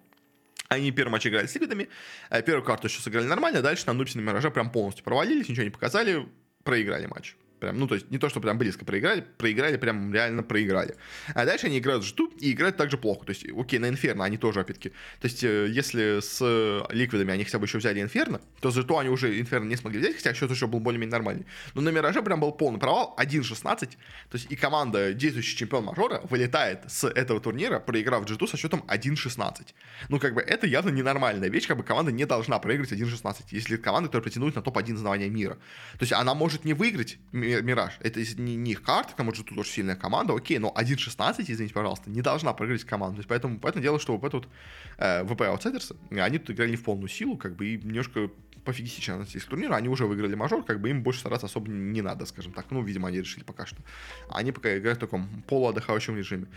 Они первый матч играли с ликвидами, э, первую карту еще сыграли нормально, дальше на Нупсе на Мираже прям полностью провалились, ничего не показали, проиграли матч прям, ну, то есть не то, что прям близко проиграли, проиграли, прям реально проиграли. А дальше они играют житу и играют также плохо. То есть, окей, на Инферно они тоже, опять-таки, то есть, э, если с Ликвидами они хотя бы еще взяли Инферно, то за житу они уже Инферно не смогли взять, хотя счет еще был более-менее нормальный. Но на Мираже прям был полный провал, 1-16, то есть и команда, действующий чемпион мажора, вылетает с этого турнира, проиграв G2 со счетом 1-16. Ну, как бы, это явно ненормальная вещь, как бы команда не должна проиграть 1-16, если команда, которая претендует на топ-1 знавания мира. То есть она может не выиграть Мираж, это не, не их карта, к тому же тут очень сильная команда, окей, но 1-16, извините, пожалуйста, не должна проиграть команда. То есть поэтому, поэтому дело, что вот этот э, ВП Outsiders, они тут играли не в полную силу, как бы, и немножко пофигистично относились к турниру, они уже выиграли мажор, как бы им больше стараться особо не надо, скажем так. Ну, видимо, они решили пока что. Они пока играют в таком полуотдыхающем режиме.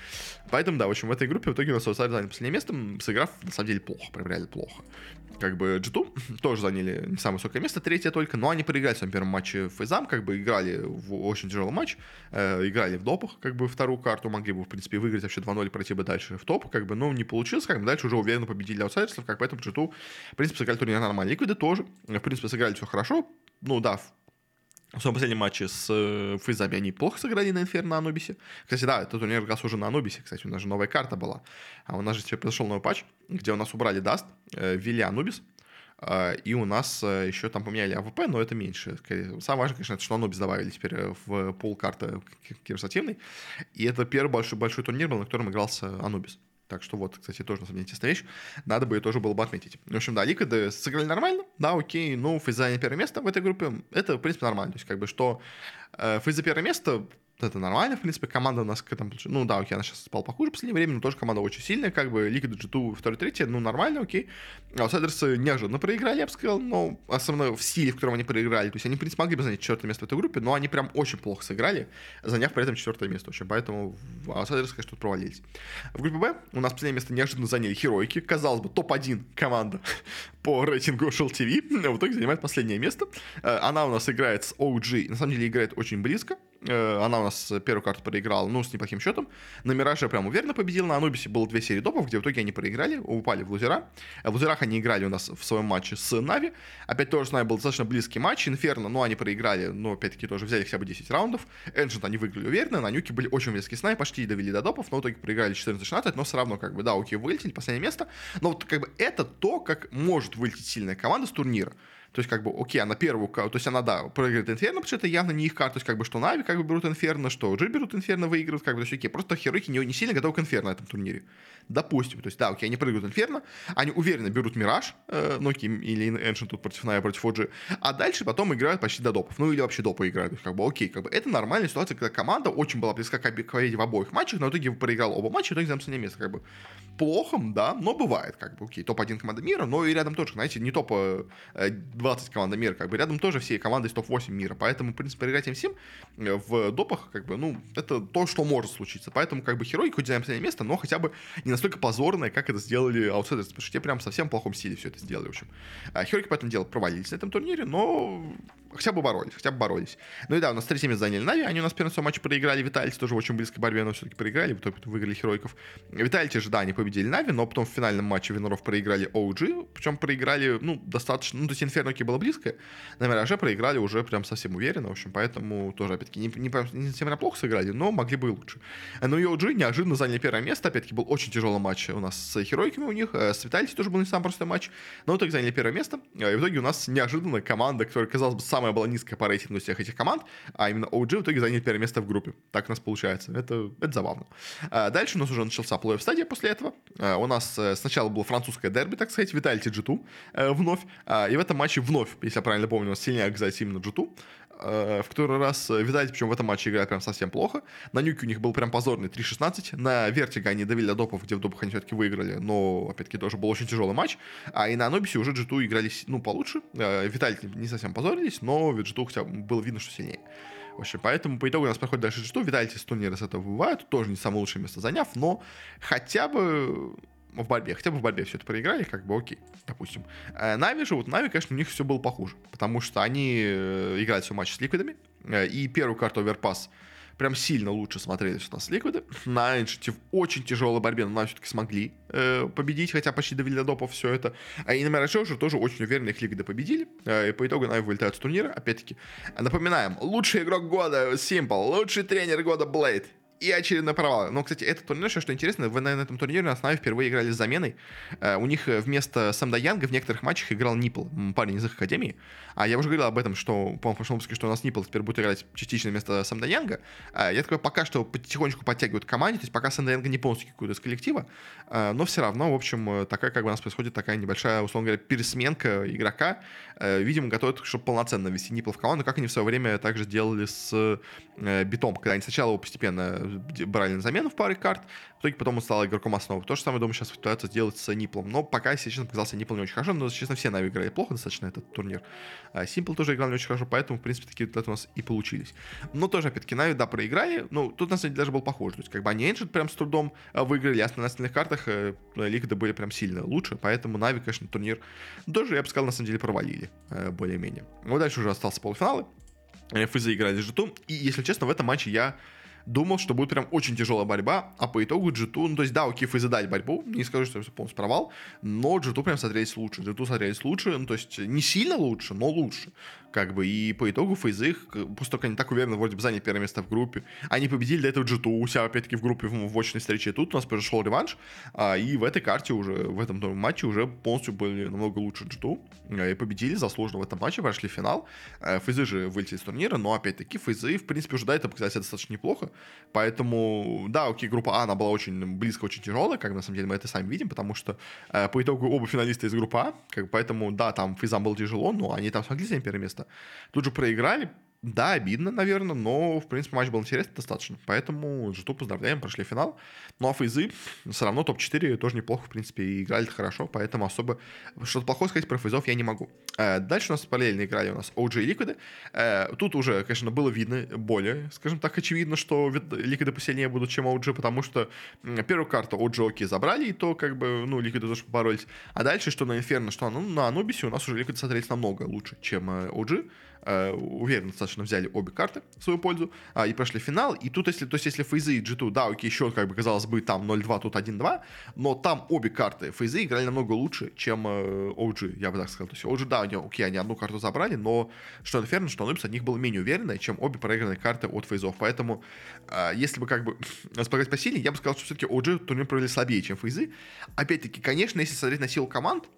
Поэтому, да, в общем, в этой группе в итоге у нас заняли последнее место, сыграв, на самом деле, плохо, прям плохо. Как бы G2 тоже заняли не самое высокое место, третье только, но они проиграли в своем первом матче Фейзам, как бы играли в очень тяжелый матч, э, играли в допах, как бы вторую карту, могли бы, в принципе, выиграть вообще 2-0 пройти бы дальше в топ, как бы, но не получилось, как бы дальше уже уверенно победили аутсайдеров, как поэтому G2, в принципе, сыграли турнир нормально. Ликвиды тоже, в принципе, сыграли все хорошо, ну да, в своем последнем матче с э, Фейзами они плохо сыграли на Инфер на Анубисе. Кстати, да, этот турнир как раз уже на Анубисе. Кстати, у нас же новая карта была. А у нас же теперь произошел новый патч, где у нас убрали Даст, э, ввели Анубис. Э, и у нас еще там поменяли АВП, но это меньше. Самое важное, конечно, это что Анубис добавили теперь в пул карты киберспортивный. И это первый большой, большой турнир был, на котором игрался Анубис. Так что вот, кстати, тоже на самом деле интересная вещь. Надо бы ее тоже было бы отметить. В общем, да, Ликвиды сыграли нормально, да, окей, ну, Фейз заняли первое место в этой группе, это, в принципе, нормально. То есть, как бы, что э, Фейз первое место, это нормально, в принципе, команда у нас к этому... Ну да, окей, она сейчас спала похуже в последнее время, но тоже команда очень сильная, как бы Лига G2 второй, третий, ну нормально, окей. Аутсайдерсы неожиданно проиграли, я бы сказал, но особенно в стиле, в котором они проиграли. То есть они, в принципе, могли бы занять четвертое место в этой группе, но они прям очень плохо сыграли, заняв при этом четвертое место. В общем, поэтому аутсайдерсы, конечно, тут провалились. В группе Б у нас последнее место неожиданно заняли Херойки. Казалось бы, топ-1 команда по рейтингу Shell TV, в итоге занимает последнее место. Э, она у нас играет с OG, на самом деле играет очень близко. Э, она у нас первую карту проиграла, ну, с неплохим счетом. На Мираже прям уверенно победил. На Анубисе было две серии допов, где в итоге они проиграли, упали в лузера. В лузерах они играли у нас в своем матче с Нави. Опять тоже с Нави был достаточно близкий матч. Инферно, ну, они проиграли, но опять-таки тоже взяли хотя бы 10 раундов. Ancient они выиграли уверенно. На Нюке были очень близкие с Нави, почти довели до допов, но в итоге проиграли 14-16, но все равно, как бы, да, окей, вылетели, последнее место. Но вот, как бы, это то, как может вылететь сильная команда с турнира. То есть, как бы, окей, она первую, то есть она, да, проигрывает Инферно, потому что это явно не их карта, то есть, как бы, что Нави, как бы, берут Инферно, что Джи берут Инферно, выигрывают, как бы, то есть, окей, просто Хероики не, не сильно готовы к Инферно на этом турнире. Допустим, то есть, да, окей, они проигрывают Инферно, они уверенно берут Мираж, э, или Эншин тут против Нави, против Оджи, а дальше потом играют почти до допов, ну или вообще допы играют, то есть, как бы, окей, как бы, это нормальная ситуация, когда команда очень была близка к победе в обоих матчах, но в итоге проиграла оба матча, в итоге занял последнее место, как бы, плохом, да, но бывает, как бы, окей, топ-1 команда мира, но и рядом тоже, знаете, не топ э, э, 20 команд мира, как бы рядом тоже все команды из топ-8 мира, поэтому, в принципе, проиграть им всем э, в допах, как бы, ну, это то, что может случиться, поэтому, как бы, Херой хоть занимает последнее место, но хотя бы не настолько позорное, как это сделали аутсайдеры, потому что те прям совсем в плохом стиле все это сделали, в общем. А Херойки, поэтому дело провалились на этом турнире, но хотя бы боролись, хотя бы боролись. Ну и да, у нас третье место заняли Нави, они у нас в первом проиграли, Витальти тоже в очень близкой борьбе, но все-таки проиграли, в итоге выиграли Херойков. Витальти же, да, они победили Нави, но потом в финальном матче Виноров проиграли OG, причем проиграли, ну, достаточно, ну, то есть Инферноки было близко, на Мираже проиграли уже прям совсем уверенно, в общем, поэтому тоже, опять-таки, не, не, не совсем плохо сыграли, но могли бы и лучше. Но и OG неожиданно заняли первое место, опять-таки, был очень тяжелый матч у нас с Херойками у них, э, с Витальти тоже был не самый простой матч, но итоге заняли первое место, э, и в итоге у нас неожиданно команда, которая, казалось бы, самая была низкая по рейтингу всех этих команд, а именно OG в итоге заняли первое место в группе. Так у нас получается. Это, это забавно. А дальше у нас уже начался плей-офф стадия после этого. А у нас э, сначала было французское дерби, так сказать, Витальти G2 э, вновь. А, и в этом матче вновь, если я правильно помню, у нас сильнее оказались именно G2 э, в который раз Витальти, причем в этом матче играет прям совсем плохо. На Нюке у них был прям позорный 3-16. На Вертига они довели до допов, где в допах они все-таки выиграли, но, опять-таки, тоже был очень тяжелый матч. А и на Анубисе уже G2 игрались, ну, получше. Витальти не совсем позорились, но G2 хотя было видно, что сильнее. В общем, поэтому по итогу у нас проходит дальше что Витальти с турнира с этого бывают, тоже не самое лучшее место заняв, но хотя бы в борьбе, хотя бы в борьбе все это проиграли, как бы окей, допустим. Э, Нави же, вот Нави, конечно, у них все было похуже, потому что они э, играли все матчи с ликвидами, э, и первую карту Оверпас прям сильно лучше смотрелись у нас ликвиды. На Эншите в очень тяжелой борьбе, но все-таки смогли э, победить, хотя почти довели до допа все это. А и на Мираже уже тоже очень уверенно их ликвиды победили. Э, и по итогу Нави вылетают с турнира. Опять-таки, напоминаем, лучший игрок года Simple, лучший тренер года Blade и очередной провал. Но, кстати, этот турнир, еще что интересно, вы на этом турнире на основе впервые играли с заменой. Э, у них вместо Сэмда Янга в некоторых матчах играл Нипл, парень из их академии. А я уже говорил об этом, что, по-моему, в прошлом выпуске, что у нас Нипл теперь будет играть частично вместо Сэмда Янга. Э, я такой пока что потихонечку подтягивают команде, то есть пока Сэмда Янга не полностью какой-то из коллектива, э, но все равно, в общем, такая как бы у нас происходит такая небольшая, условно говоря, пересменка игрока. Видимо, готовят, чтобы полноценно вести Нипл в команду, как они в свое время также сделали с Битом, когда они сначала его постепенно брали на замену в паре карт, в итоге потом он стал игроком основы. То же самое, думаю, сейчас пытаются сделать с Ниплом. Но пока, если честно, показался Нипл не очень хорошо, но, честно, все Нави играли плохо достаточно этот турнир. Симпл тоже играл не очень хорошо, поэтому, в принципе, такие результаты у нас и получились. Но тоже, опять-таки, Нави, да, проиграли. Ну, тут, на самом деле, даже был похож. То есть, как бы они Ancient прям с трудом э, выиграли, а на остальных картах э, Ликвиды были прям сильно лучше, поэтому Нави, конечно, турнир тоже, я бы сказал, на самом деле, провалили э, более-менее. Вот дальше уже остался полуфиналы. ФЗ играли с Житу, и, если честно, в этом матче я думал, что будет прям очень тяжелая борьба, а по итогу G2, ну, то есть, да, у Кифа задали борьбу, не скажу, что это полностью провал, но G2 прям смотрелись лучше, G2 смотрелись лучше, ну, то есть, не сильно лучше, но лучше как бы, и по итогу фейзы их, пусть только они так уверенно вроде бы заняли первое место в группе, они победили до этого g у себя, опять-таки, в группе в, в очной встрече, тут у нас произошел реванш, а, и в этой карте уже, в этом матче уже полностью были намного лучше g а, и победили заслуженно в этом матче, прошли финал, а, фейзы же вылетели из турнира, но, опять-таки, фейзы, в принципе, уже до этого показали достаточно неплохо, поэтому, да, окей, группа А, она была очень близко, очень тяжелая, как на самом деле мы это сами видим, потому что э, по итогу оба финалиста из группы А, как, поэтому, да, там фейзам было тяжело, но они там смогли занять первое место, Тут же проиграли, да, обидно, наверное, но, в принципе, матч был интересный достаточно. Поэтому Житу поздравляем, прошли финал. Ну, а Фейзы все равно топ-4 тоже неплохо, в принципе, и играли хорошо, поэтому особо что-то плохое сказать про Фейзов я не могу. Э, дальше у нас параллельно играли у нас OG и Ликвиды. Э, тут уже, конечно, было видно более, скажем так, очевидно, что Ликвиды посильнее будут, чем OG, потому что первую карту OG окей забрали, и то, как бы, ну, Ликвиды тоже поборолись. А дальше, что на Инферно, что ну, на Анубисе у нас уже Ликвиды смотрелись намного лучше, чем OG. Э, уверенно достаточно взяли обе карты в свою пользу а, и прошли финал. И тут, если, то есть, если фейзы и G2, да, окей, еще, как бы, казалось бы, там 0-2, тут 1-2, но там обе карты фейзы играли намного лучше, чем э, OG, я бы так сказал. То есть OG, да, они, окей, они одну карту забрали, но что Инферно, что Анубис от них было менее уверенно, чем обе проигранные карты от фейзов. Поэтому, э, если бы, как бы, располагать по силе, я бы сказал, что все-таки OG турнир провели слабее, чем фейзы. Опять-таки, конечно, если смотреть на силу команд,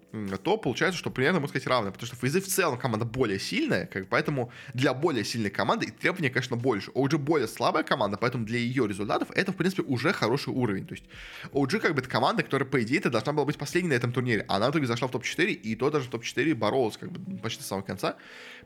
то получается, что примерно, можно сказать, равно, потому что фейзы в целом команда более сильная, как, поэтому для более сильной команды требования, конечно, больше. OG более слабая команда, поэтому для ее результатов это, в принципе, уже хороший уровень. То есть OG как бы это команда, которая, по идее, это должна была быть последней на этом турнире. Она в итоге зашла в топ-4, и то даже в топ-4 боролась как бы почти с самого конца.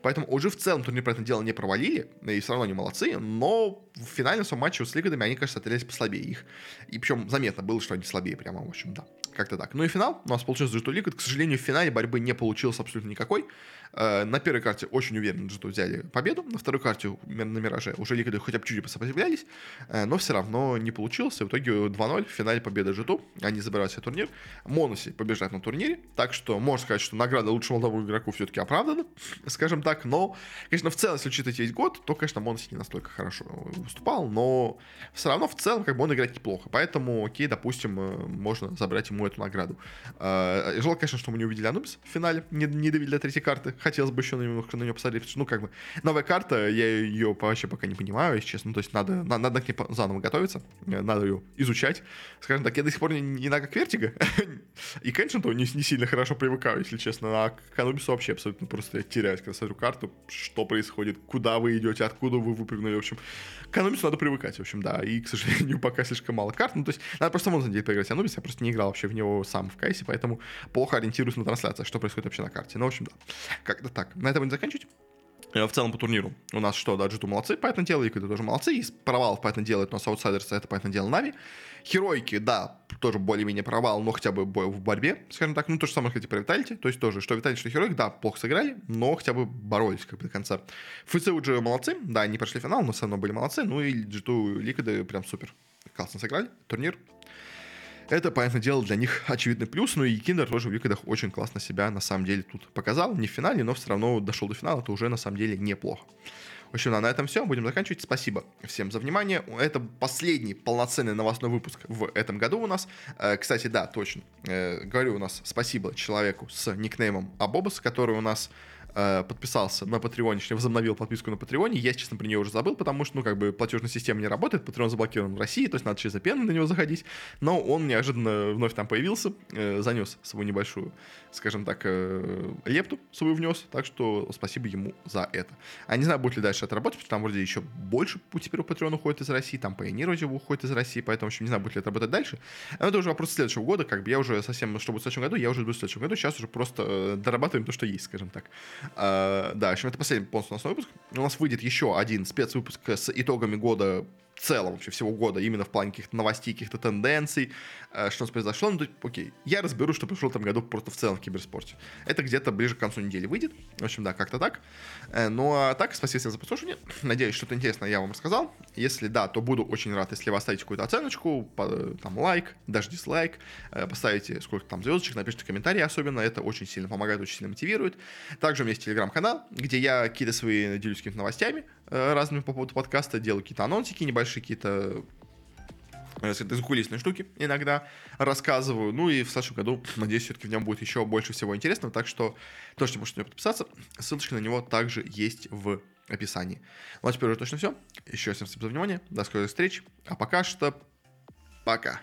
Поэтому OG в целом турнир, про это дело, не провалили, и все равно они молодцы, но в финальном своем матче с Лигадами они, кажется, отрелись послабее их. И причем заметно было, что они слабее прямо, в общем, да. Как-то так. Ну и финал у нас получился G2 Liquid. К сожалению, в финале борьбы не получилось абсолютно никакой. Э, на первой карте очень уверенно G2 взяли победу. На второй карте на Мираже уже Liquid хотя бы чуть сопротивлялись, э, но все равно не получилось. В итоге 2-0 в финале победа G2. Они забирают себе турнир. Монуси побеждает на турнире. Так что можно сказать, что награда лучшему молодому игроку все-таки оправдана, скажем так. Но, конечно, в целом, если учитывать весь год, то, конечно, Монуси не настолько хорошо выступал, но все равно в целом как бы он играет неплохо. Поэтому, окей, допустим, э, можно забрать ему эту награду. Э, жалко, конечно, что мы не увидели Анубис в финале, не, не довели до третьей карты. Хотелось бы еще немножко на нее посмотреть, ну, как бы, новая карта, я ее вообще пока не понимаю, если честно. Ну, то есть надо, надо, надо к ней заново готовиться, э, надо ее изучать. Скажем так, я до сих пор не, не знаю, как Вертига, и к Ancient 'у не, не сильно хорошо привыкаю, если честно, а к Анубису вообще абсолютно просто я теряюсь, когда смотрю карту, что происходит, куда вы идете, откуда вы выпрыгнули, в общем. К Анубису надо привыкать, в общем, да, и, к сожалению, пока слишком мало карт, ну, то есть надо просто, можно, на деле, поиграть Анубис, я просто не играл вообще в него сам в КС, поэтому плохо ориентируюсь на трансляциях, что происходит вообще на карте. Ну, в общем, да. Как-то так. На этом будем заканчивать. Э, в целом по турниру у нас что, да, Джиту молодцы, поэтому дело, и тоже молодцы, из провалов поэтому делает у нас аутсайдерсы, это поэтому дело Нави. Херойки, да, тоже более-менее провал, но хотя бы бой в борьбе, скажем так. Ну, то же самое, кстати, про Виталити. То есть тоже, что Виталити, что Херойк, да, плохо сыграли, но хотя бы боролись как бы до конца. ФЦ уже молодцы, да, они прошли финал, но все равно были молодцы. Ну и Джиту Ликвиды прям супер классно сыграли. Турнир это, понятное дело, для них очевидный плюс. Ну и Киндер тоже в Викидах очень классно себя на самом деле тут показал. Не в финале, но все равно дошел до финала. Это уже на самом деле неплохо. В общем, да, на этом все. Будем заканчивать. Спасибо всем за внимание. Это последний полноценный новостной выпуск в этом году у нас. Э, кстати, да, точно. Э, говорю у нас спасибо человеку с никнеймом Абобас, который у нас э, подписался на Патреоне, точнее, возобновил подписку на Патреоне. Я, честно, про нее уже забыл, потому что, ну, как бы, платежная система не работает, Патреон заблокирован в России, то есть надо через VPN на него заходить. Но он неожиданно вновь там появился, э, занес свою небольшую, скажем так, э, лепту свою внес, так что спасибо ему за это. А не знаю, будет ли дальше это работать, потому что там вроде еще больше теперь у Патреона уходит из России, там вроде уходит из России, поэтому, в общем, не знаю, будет ли это работать дальше. Но это уже вопрос следующего года, как бы я уже совсем, что будет в следующем году, я уже буду в следующем году, сейчас уже просто э, дорабатываем то, что есть, скажем так. Uh, да, в общем, это последний полностью у выпуск. У нас выйдет еще один спецвыпуск с итогами года целом вообще всего года, именно в плане каких-то новостей, каких-то тенденций, что у нас произошло. Ну, окей, я разберу, что произошло в этом году просто в целом в киберспорте. Это где-то ближе к концу недели выйдет. В общем, да, как-то так. Э, ну, а так, спасибо всем за прослушивание. Надеюсь, что-то интересное я вам рассказал. Если да, то буду очень рад, если вы оставите какую-то оценочку, там, лайк, даже дизлайк, э, поставите сколько там звездочек, напишите комментарии особенно, это очень сильно помогает, очень сильно мотивирует. Также у меня есть телеграм-канал, где я какие-то свои делюсь какими-то новостями разными по поводу подкаста, делаю какие-то анонсики небольшие, небольшие э, закулисные штуки иногда рассказываю. Ну и в следующем году, надеюсь, все-таки в нем будет еще больше всего интересного. Так что точно можете подписаться. Ссылочка на него также есть в описании. Ну а теперь уже точно все. Еще всем спасибо за внимание. До скорых встреч. А пока что пока.